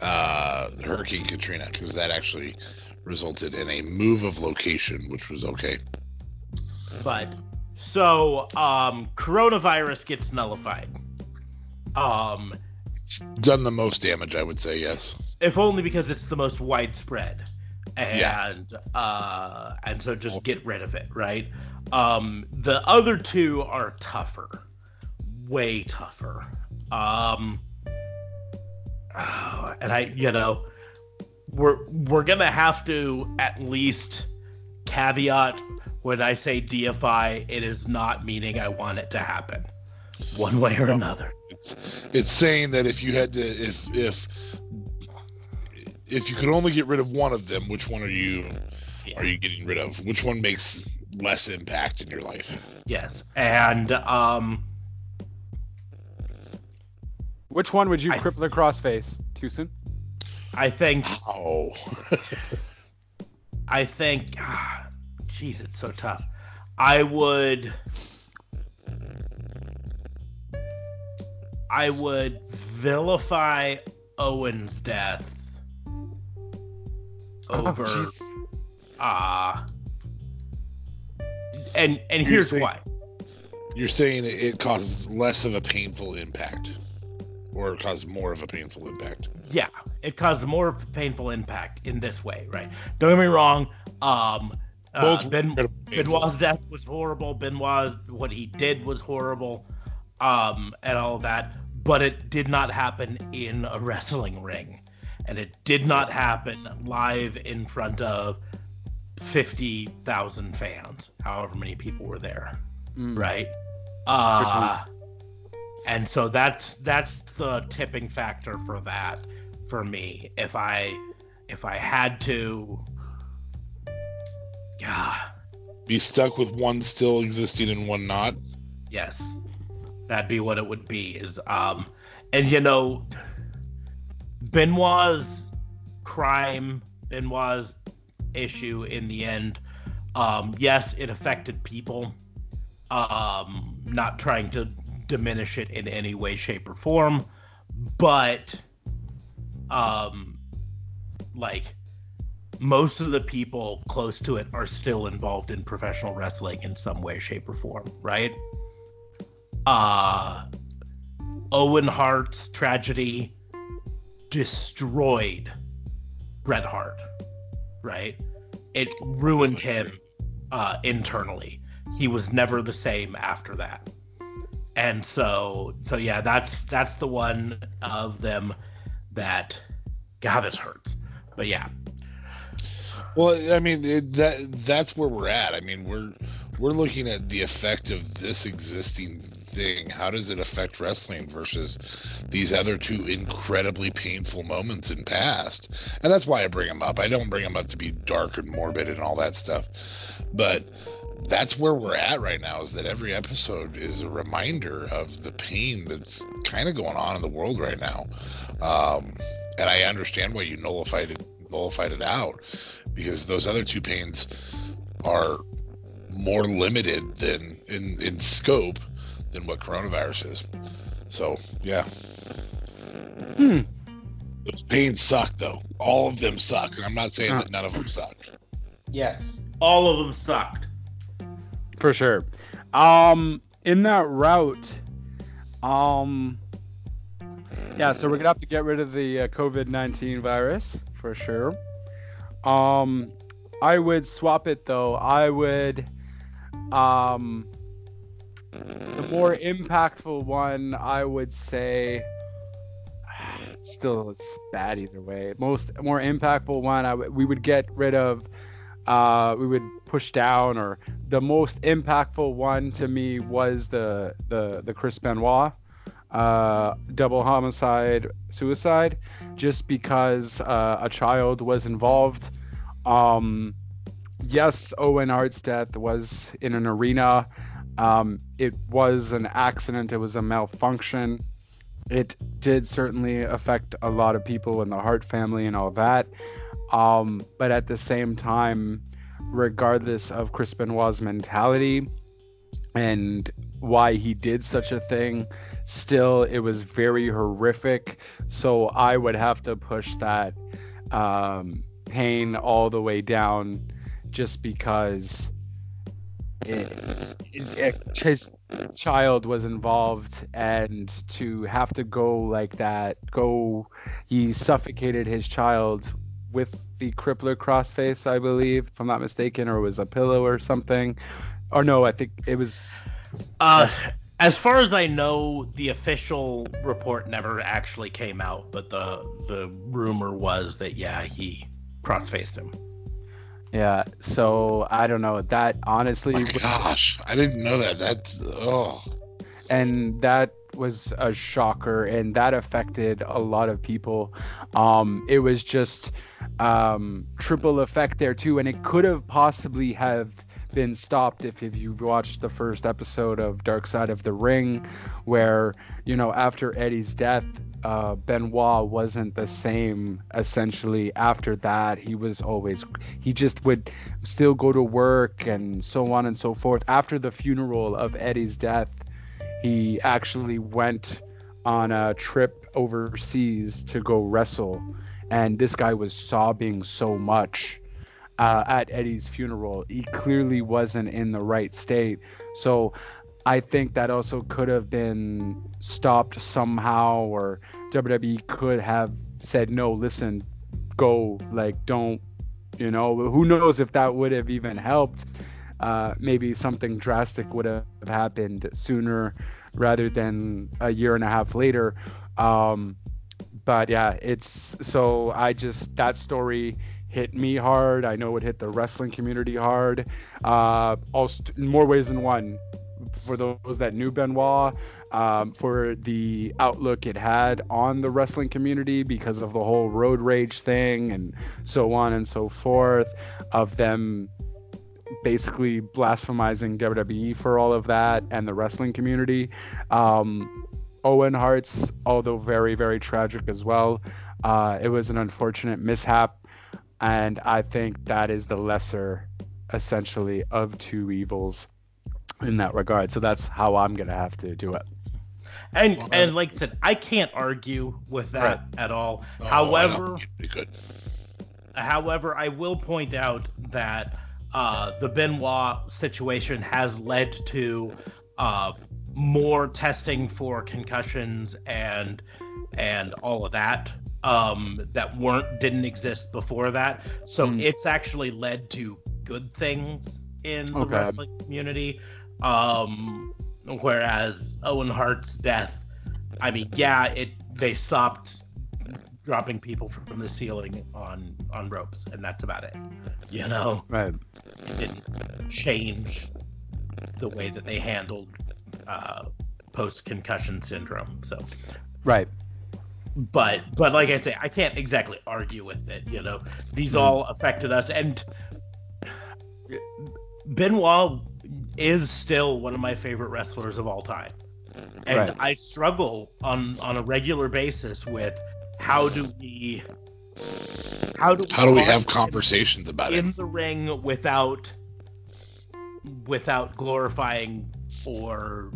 uh Hurricane Katrina because that actually resulted in a move of location, which was okay. but so um, coronavirus gets nullified. Um, It's done the most damage, I would say, yes. if only because it's the most widespread and Yeah. uh and so just get rid of it right um the other two are tougher way tougher um and I, you know, we're we're gonna have to at least caveat when I say deify, it is not meaning I want it to happen, one way or another. It's it's saying that if you had to if if if you could only get rid of one of them, which one are you are you getting rid of? Which one makes less impact in your life? Yes, and um, Which one would you I- crippler crossface? Too soon? I think Oh, I think, ah, jeez, it's so tough. I would, I would vilify Owen's death over, Oh, jeez. ah, and and You're here's saying- why. you're saying it- it causes less of a painful impact, or it causes more of a painful impact. Yeah, it caused more painful impact in this way, right? Don't get me wrong. Um, uh, Both Ben. Benoit's death was horrible. Benoit, what he did was horrible, um, and all that. But it did not happen in a wrestling ring, and it did not happen live in front of fifty thousand fans, however many people were there, Mm. right? Uh, and so that's that's the tipping factor for that for me. If I if I had to, yeah. Be stuck with one still existing and one not. Yes, that'd be what it would be. Is um, and you know, Benoit's crime, Benoit's issue in the end. Um, yes, it affected people. Um, not trying to diminish it in any way, shape, or form, but um, like most of the people close to it are still involved in professional wrestling in some way, shape, or form, right? Uh Owen Hart's tragedy destroyed Bret Hart, right? It ruined him uh, internally. He was never the same after that. And so, so yeah, that's that's the one of them that, God, this hurts. But yeah, Well, I mean it, that that's where we're at. I mean we're we're looking at the effect of this existing How does it affect wrestling versus these other two incredibly painful moments in past? And that's why I bring them up. I don't bring them up to be dark and morbid and all that stuff, but that's where we're at right now. Is that every episode is a reminder of the pain that's kind of going on in the world right now. Um, and I understand why you nullified it nullified it out because those other two pains are more limited than in in scope than what coronavirus is. So yeah, Hmm. those pains suck though. All of them suck, and I'm not saying Huh. that none of them suck. yes, all of them sucked. For sure. Um, in that route, um, yeah, so we're gonna have to get rid of the uh, COVID nineteen virus for sure. Um, I would swap it though. I would, um, the more impactful one, I would say. Still, it's bad either way. Most more impactful one, I w- we would get rid of. Uh, we would push down or the most impactful one to me was the the the Chris Benoit uh, double homicide suicide, just because uh, a child was involved. Um, yes, Owen Hart's death was in an arena. Um, it was an accident. It was a malfunction. It did certainly affect a lot of people in the Hart family and all that. Um, but at the same time, regardless of Chris Benoit's mentality and why he did such a thing, still it was very horrific. So I would have to push that um, pain all the way down just because it, it- his child was involved and to have to go like that, go, he suffocated his child with the crippler crossface, I believe, if I'm not mistaken, or it was a pillow or something. Or no, I think it was. Uh, as far as I know, the official report never actually came out, but the the rumor was that yeah, he cross-faced him. Yeah, so I don't know. That honestly, My gosh, I didn't know that. That's oh. and that was a shocker and that affected a lot of people um it was just um triple effect there too and it could have possibly have been stopped if, if you've watched the first episode of dark side of the ring where you know after eddie's death uh, Benoit wasn't the same essentially after that. He was always, he just would still go to work and so on and so forth. After the funeral of Eddie's death, he actually went on a trip overseas to go wrestle. And this guy was sobbing so much uh, at Eddie's funeral. He clearly wasn't in the right state. So I think that also could have been stopped somehow, or WWE could have said, no, listen, go, like, don't, you know, who knows if that would have even helped. Uh, maybe something drastic would have happened sooner rather than a year and a half later. Um, but yeah, it's so I just, that story hit me hard. I know it hit the wrestling community hard. Uh, also, more ways than one for those that knew Benoit, um, for the outlook it had on the wrestling community because of the whole roid rage thing and so on and so forth, of them basically blasphemizing WWE for all of that and the wrestling community. Um, Owen Hart's, although very, very tragic as well, uh, it was an unfortunate mishap. And I think that is the lesser, essentially, of two evils in that regard. So that's how I'm gonna have to do it. And Well, and like I said, I can't argue with that at all. Oh, However, Pretty. However, I will point out that uh, the Benoit situation has led to uh, more testing for concussions and and all of that um, that weren't didn't exist before that. So Hmm. it's actually led to good things in the Okay. wrestling community. Um, whereas Owen Hart's death, I mean, yeah, it they stopped dropping people from the ceiling on on ropes, and that's about it. You know, Right. it didn't change the way that they handled uh, post concussion syndrome. So, Right. But but like I say, I can't exactly argue with it. You know, these Hmm. all affected us, and Benoit is still one of my favorite wrestlers of all time, and Right. I struggle on on a regular basis with how do we how do we, How do we have conversations about in it? the ring without without glorifying or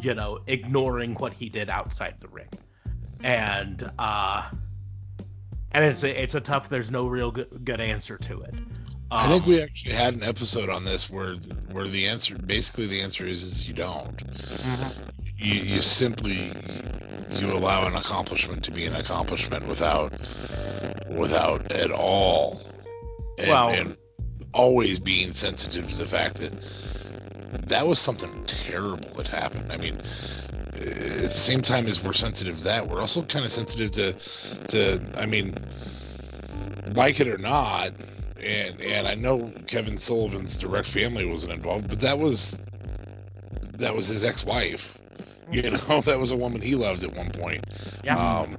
you know ignoring what he did outside the ring and uh and it's a, it's a tough there's no real good, good answer to it. I think Um, we actually had an episode on this where where the answer basically the answer is is you don't. You you simply you allow an accomplishment to be an accomplishment without without at all. And, Well- and always being sensitive to the fact that that was something terrible that happened. I mean, at the same time as we're sensitive to that, we're also kind of sensitive to to I mean, like it or not, and and I know Kevin Sullivan's direct family wasn't involved, but that was that was his ex-wife. You know, that was a woman he loved at one point. yeah Um,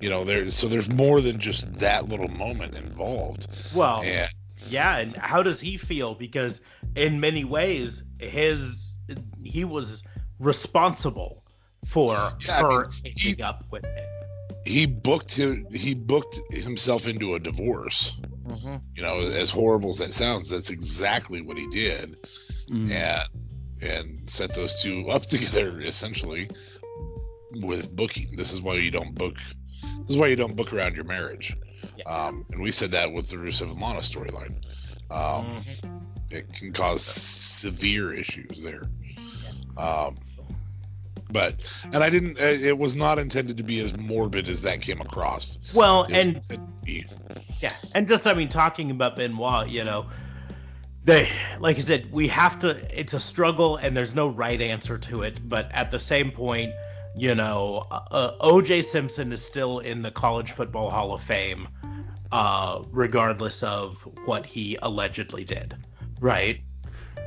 you know, there's so there's more than just that little moment involved. well And yeah and how does he feel because in many ways his he was responsible for Yeah, I her mean, ending up with it he booked him, he booked himself into a divorce. You know, as horrible as that sounds, that's exactly what he did. Mm. and and set those two up together essentially with booking. This is why you don't book. This is why you don't book around your marriage. Yeah. Um, and we said that with the Rusev and Lana storyline. Um, Mhm. It can cause severe issues there. Um, but and I didn't. uh, It was not intended to be as morbid as that came across. well and intended to be- Yeah, and just I mean, talking about Benoit, you know, they like I said, we have to. It's a struggle, and there's no right answer to it. But at the same point, you know, uh, O.J. Simpson is still in the College Football Hall of Fame, uh, regardless of what he allegedly did. Right?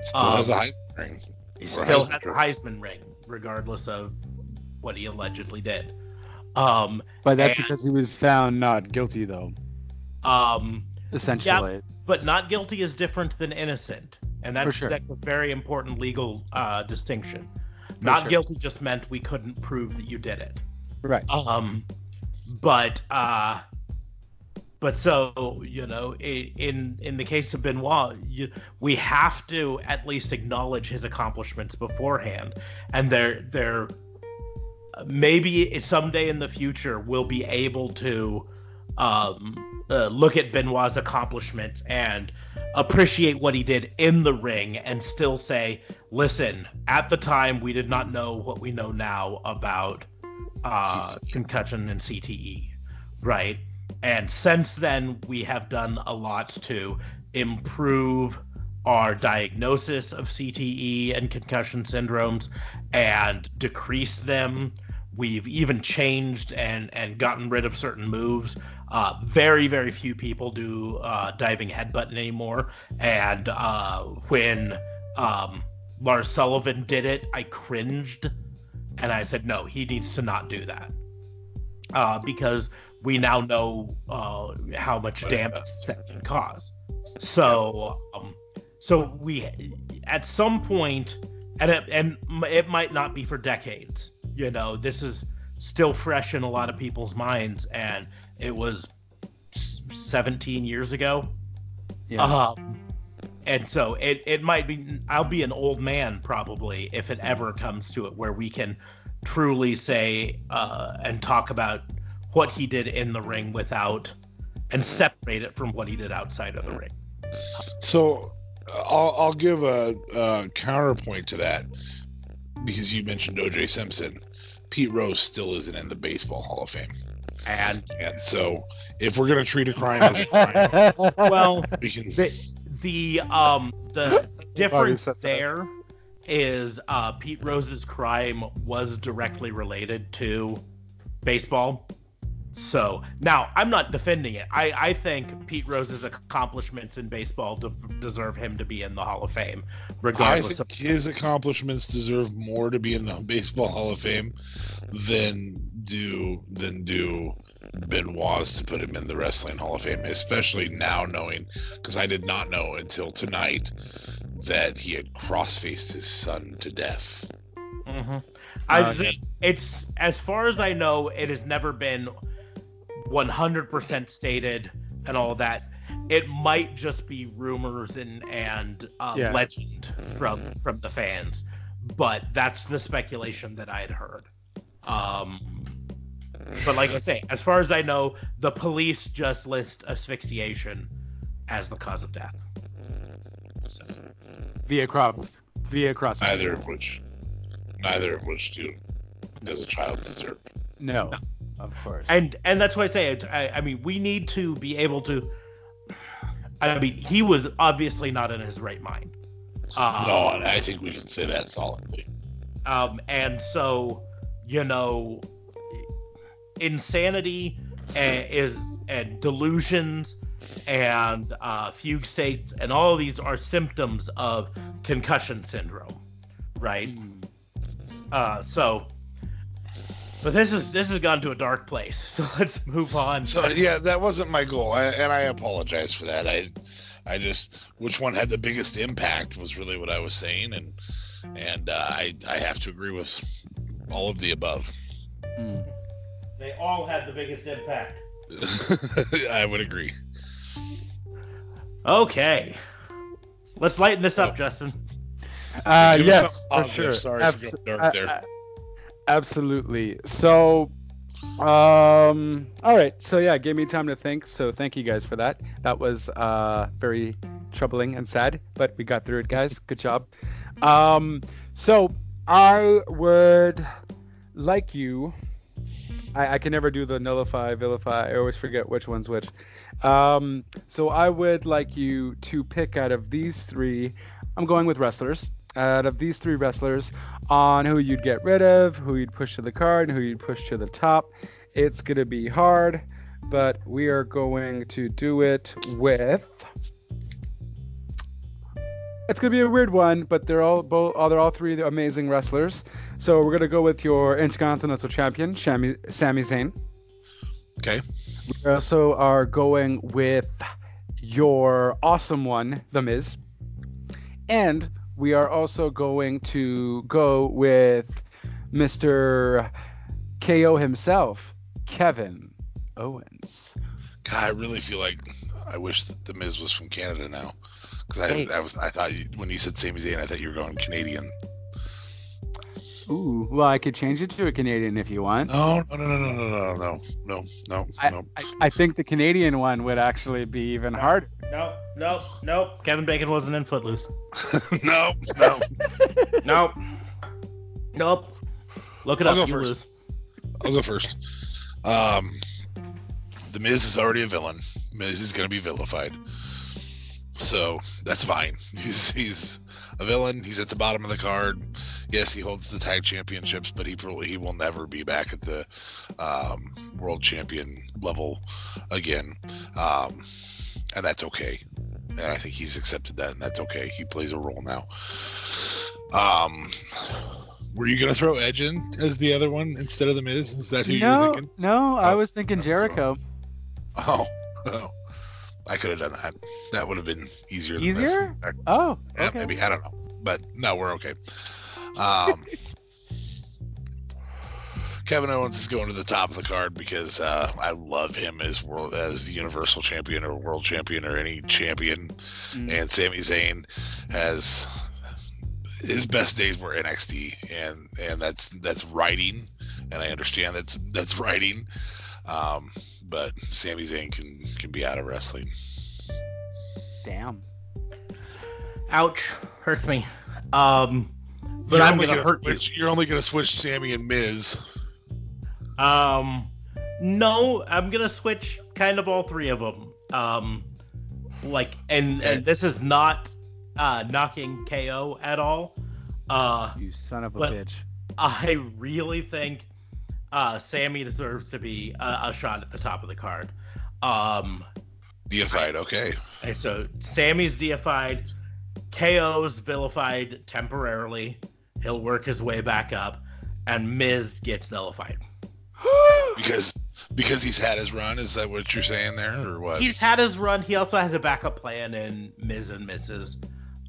Still Um, has a Heisman ring. He still Heisman has a Heisman ring, regardless of what he allegedly did. Um, But that's And- because he was found not guilty, though. um, Essentially. but not guilty is different than innocent, and that's, sure. that's a very important legal uh, distinction. not sure. guilty just meant we couldn't prove that you did it. Right. Um, but uh, but so you know, in in the case of Benoit, you, we have to at least acknowledge his accomplishments beforehand, and they're they're maybe someday in the future we'll be able to um, uh, look at Benoit's accomplishments and appreciate what he did in the ring and still say, listen, at the time we did not know what we know now about uh, concussion and CTE, right? And since then, we have done a lot to improve our diagnosis of CTE and concussion syndromes and decrease them. We've even changed and and gotten rid of certain moves. Uh, very very few people do uh, diving headbutt anymore. And uh, when um, Lars Sullivan did it, I cringed, and I said, no, he needs to not do that uh, because we now know uh, how much damage that can cause. So, um, so we at some point, and it, and it might not be for decades. You know, this is still fresh in a lot of people's minds, and it was 17 years ago. Yeah. Um, and so it, it might be I'll be an old man probably if it ever comes to it where we can truly say uh, and talk about what he did in the ring without and separate it from what he did outside of the ring. So I'll, I'll give a, a counterpoint to that because you mentioned OJ Simpson. Pete Rose still isn't in the Baseball Hall of Fame. And And so if we're going to treat a crime as a crime, well, we can. the the um the difference said that. there is uh Pete Rose's crime was directly related to baseball. So now I'm not defending it. I, I think Pete Rose's accomplishments in baseball de- deserve him to be in the Hall of Fame, I regardless think of. his accomplishments deserve more to be in the Baseball Hall of Fame than do than do Benoit's to put him in the Wrestling Hall of Fame, especially now knowing because I did not know until tonight that he had cross-faced his son to death. Mm-hmm. I Uh, it's as far as I know, it has never been 100% stated and all that. It might just be rumors and and uh, Yeah. legend from from the fans, but that's the speculation that I had heard. Um, but like I say, as far as I know, the police just list asphyxiation as the cause of death. So, via crop, via cross. Neither of which, neither of which do as a child deserve. No, of course. and and that's why I say it. I, I mean, we need to be able to. I mean, he was obviously not in his right mind. Um, no, I think we can say that solidly. Um, and so, you know, insanity uh, is and delusions and uh, fugue states and all of these are symptoms of concussion syndrome, right? Mm. Uh, so, but this is this has gone to a dark place. So let's move on. So yeah, that wasn't my goal, I, and I apologize for that. I, I just which one had the biggest impact was really what I was saying, and and uh, I I have to agree with all of the above. Mm. they all had the biggest impact. I would agree. Okay, let's lighten this up, Oh. Justin. Uh, Give yes, for sure. Sorry Abs- for going dark uh, there. uh, absolutely. So, um, all right. So yeah, gave me time to think. So thank you guys for that. That was uh very troubling and sad, but we got through it, guys. Good job. Um, so I would like you I, I can never do the nullify, vilify. I always forget which one's which. Um, so I would like you to pick out of these three. I'm going with wrestlers. Out of these three wrestlers, on who you'd get rid of, who you'd push to the card, and who you'd push to the top. It's gonna be hard, but we are going to do it with. It's gonna be a weird one, but they're all both. Oh, they're all three amazing wrestlers. So we're gonna go with your Intercontinental Champion, Sami, Sami Zayn. Okay. We also are going with your awesome one, The Miz. And we are also going to go with Mr. KO himself, Kevin Owens. God, I really feel like I wish that the Miz was from Canada now, because I, Hey. I was I thought you, when you said Sami Zayn, I thought you were going Canadian. Ooh, well, I could change it to a Canadian if you want. No, no, no, no, no, no, no, no, no, no, I, no. I, I think the Canadian one would actually be even harder. Nope, nope, nope. Kevin Bacon wasn't in Footloose. no, no. Nope. Nope. Look it I'll up. go you first. lose. I'll go first. Um, the Miz is already a villain. Miz is going to be vilified, so that's fine. He's he's a villain. He's at the bottom of the card. Yes, he holds the tag championships, but he probably he will never be back at the um, world champion level again, um, and that's okay. And I think he's accepted that, and that's okay. He plays a role now. Um, were you gonna throw Edge in as the other one instead of the Miz? Is that who you were No, thinking? no, I Oh, was thinking Jericho. Oh, oh, I could have done that. That would have been easier. Than Easier? This. Oh, Yeah, okay. maybe I don't know, but no, we're okay. Um, Kevin Owens is going to the top of the card because uh, I love him as world as the Universal Champion or World Champion or any champion, Mm. and Sami Zayn has his best days were NXT, and and that's that's writing, and I understand that's that's writing, um, but Sami Zayn can can be out of wrestling. Damn. Ouch. Hurts me. Um, but You're I'm gonna hurt you. switch, You're only gonna switch Sami and Miz. Um, no, I'm gonna switch kind of all three of them. Um, like, and and this is not uh knocking KO at all. Uh, You son of a bitch. I really think uh Sami deserves to be a, a shot at the top of the card. Um, Deified, okay. and so Sami's deified, KO's vilified temporarily. He'll work his way back up, and Miz gets nullified. Because because he's had his run. Is that what you're saying there, or what? He's had his run. He also has a backup plan in Miz and Mrs.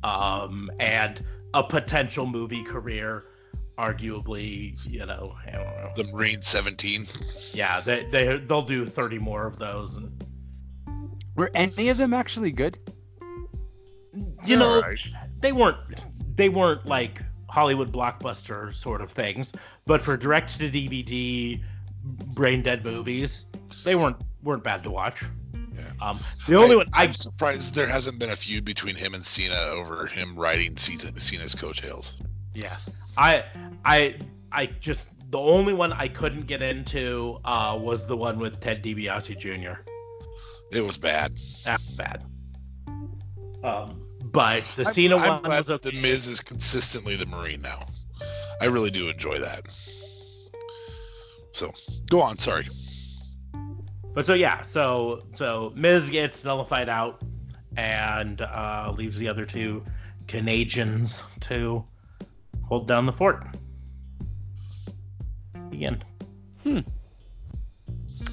Um, and a potential movie career. Arguably, you know, I don't know. the Marine 17. Yeah, they they they'll do thirty more of those, and Were any of them actually good? you know, Alright. they weren't they weren't like Hollywood blockbuster sort of things, but for direct to DVD, brain dead movies, they weren't weren't bad to watch. Yeah. Um, the only I, one I I'm surprised there hasn't been a feud between him and Cena over him riding Cena, Cena's coattails. Yeah. I I I just the only one I couldn't get into uh was the one with Ted DiBiase Jr. It was bad. That was bad. Um but the I'm- Cena I'm, one was okay. the Miz is consistently the Marine now. I really do enjoy that. So go on. Sorry. But so yeah, so so Miz gets nullified out and uh leaves the other two Canadians to hold down the fort. Again. Hmm.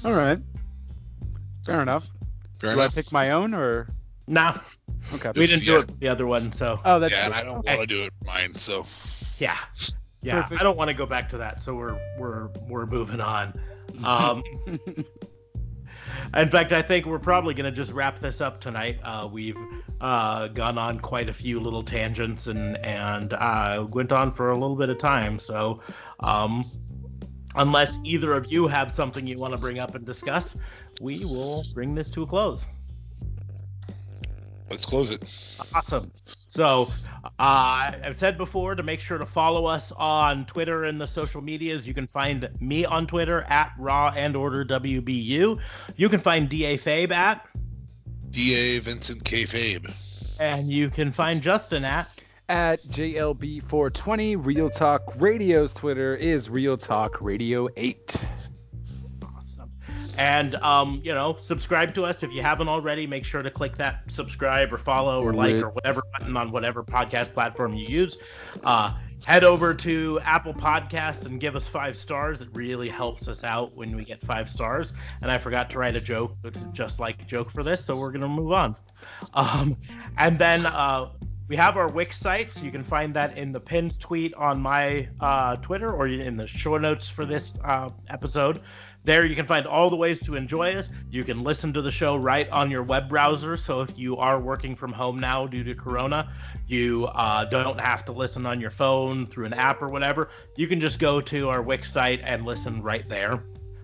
All right. Fair enough. Fair Do I pick my own or Nah, okay? we didn't do Yeah. it the other one, so Oh, that's Yeah, true. and I don't Okay. want to do it mine. So Yeah, yeah. Perfect. I don't want to go back to that, so we're we're we're moving on. Um, in fact, I think we're probably gonna just wrap this up tonight. Uh, we've uh, gone on quite a few little tangents and and uh, went on for a little bit of time. So, um, unless either of you have something you want to bring up and discuss, we will bring this to a close. Let's close it. Awesome. So, uh, I've said before to make sure to follow us on Twitter and the social medias. You can find me on Twitter at Raw and Order WBU. You can find Da Fabe at, DA Vincent K. Fabe. and you can find Justin at. At JLB420, Real Talk Radio's Twitter is Real Talk Radio 8. And um, you know, subscribe to us if you haven't already. Make sure to click that subscribe or follow or like or whatever button on whatever podcast platform you use. Uh, head over to Apple Podcasts and give us five stars. It really helps us out when we get five stars. And I forgot to write a joke, it's just like a joke for this, so we're gonna move on. Um, and then uh, we have our Wix site, so you can find that in the pinned tweet on my uh, Twitter or in the show notes for this uh, episode. There, you can find all the ways to enjoy it. You can listen to the show right on your web browser. So, if you are working from home now due to Corona, you uh, don't have to listen on your phone through an app or whatever. You can just go to our Wix site and listen right there.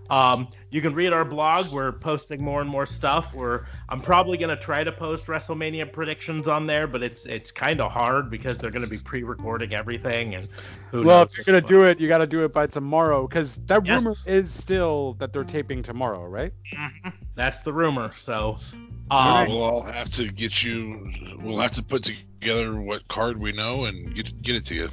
Um, you can read our blog. We're posting more and more stuff. We're I'm probably gonna try to post WrestleMania predictions on there, but it's it's kind of hard because they're gonna be pre-recording everything and who Well, knows if you're going what's to do it, you got to do it by tomorrow because that Yes. rumor is still that they're taping tomorrow, right? Mhm. That's the rumor. So, So um, we'll all have to get you. We'll have to put together what card we know and get get it to you.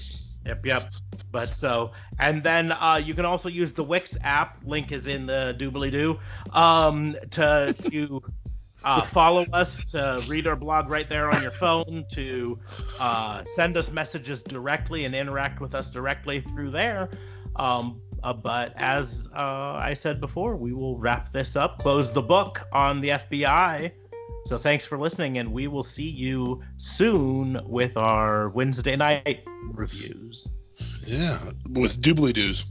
Yep, yep. But so, and then uh, you can also use the Wix app. Link is in the doobly doo. Um, to to uh, follow us, to read our blog right there on your phone, to uh, send us messages directly and interact with us directly through there. Um, uh, but as uh, I said before, we will wrap this up, close the book on the FBI. So thanks for listening, and we will see you soon with our Wednesday night reviews. Yeah, with doobly doos.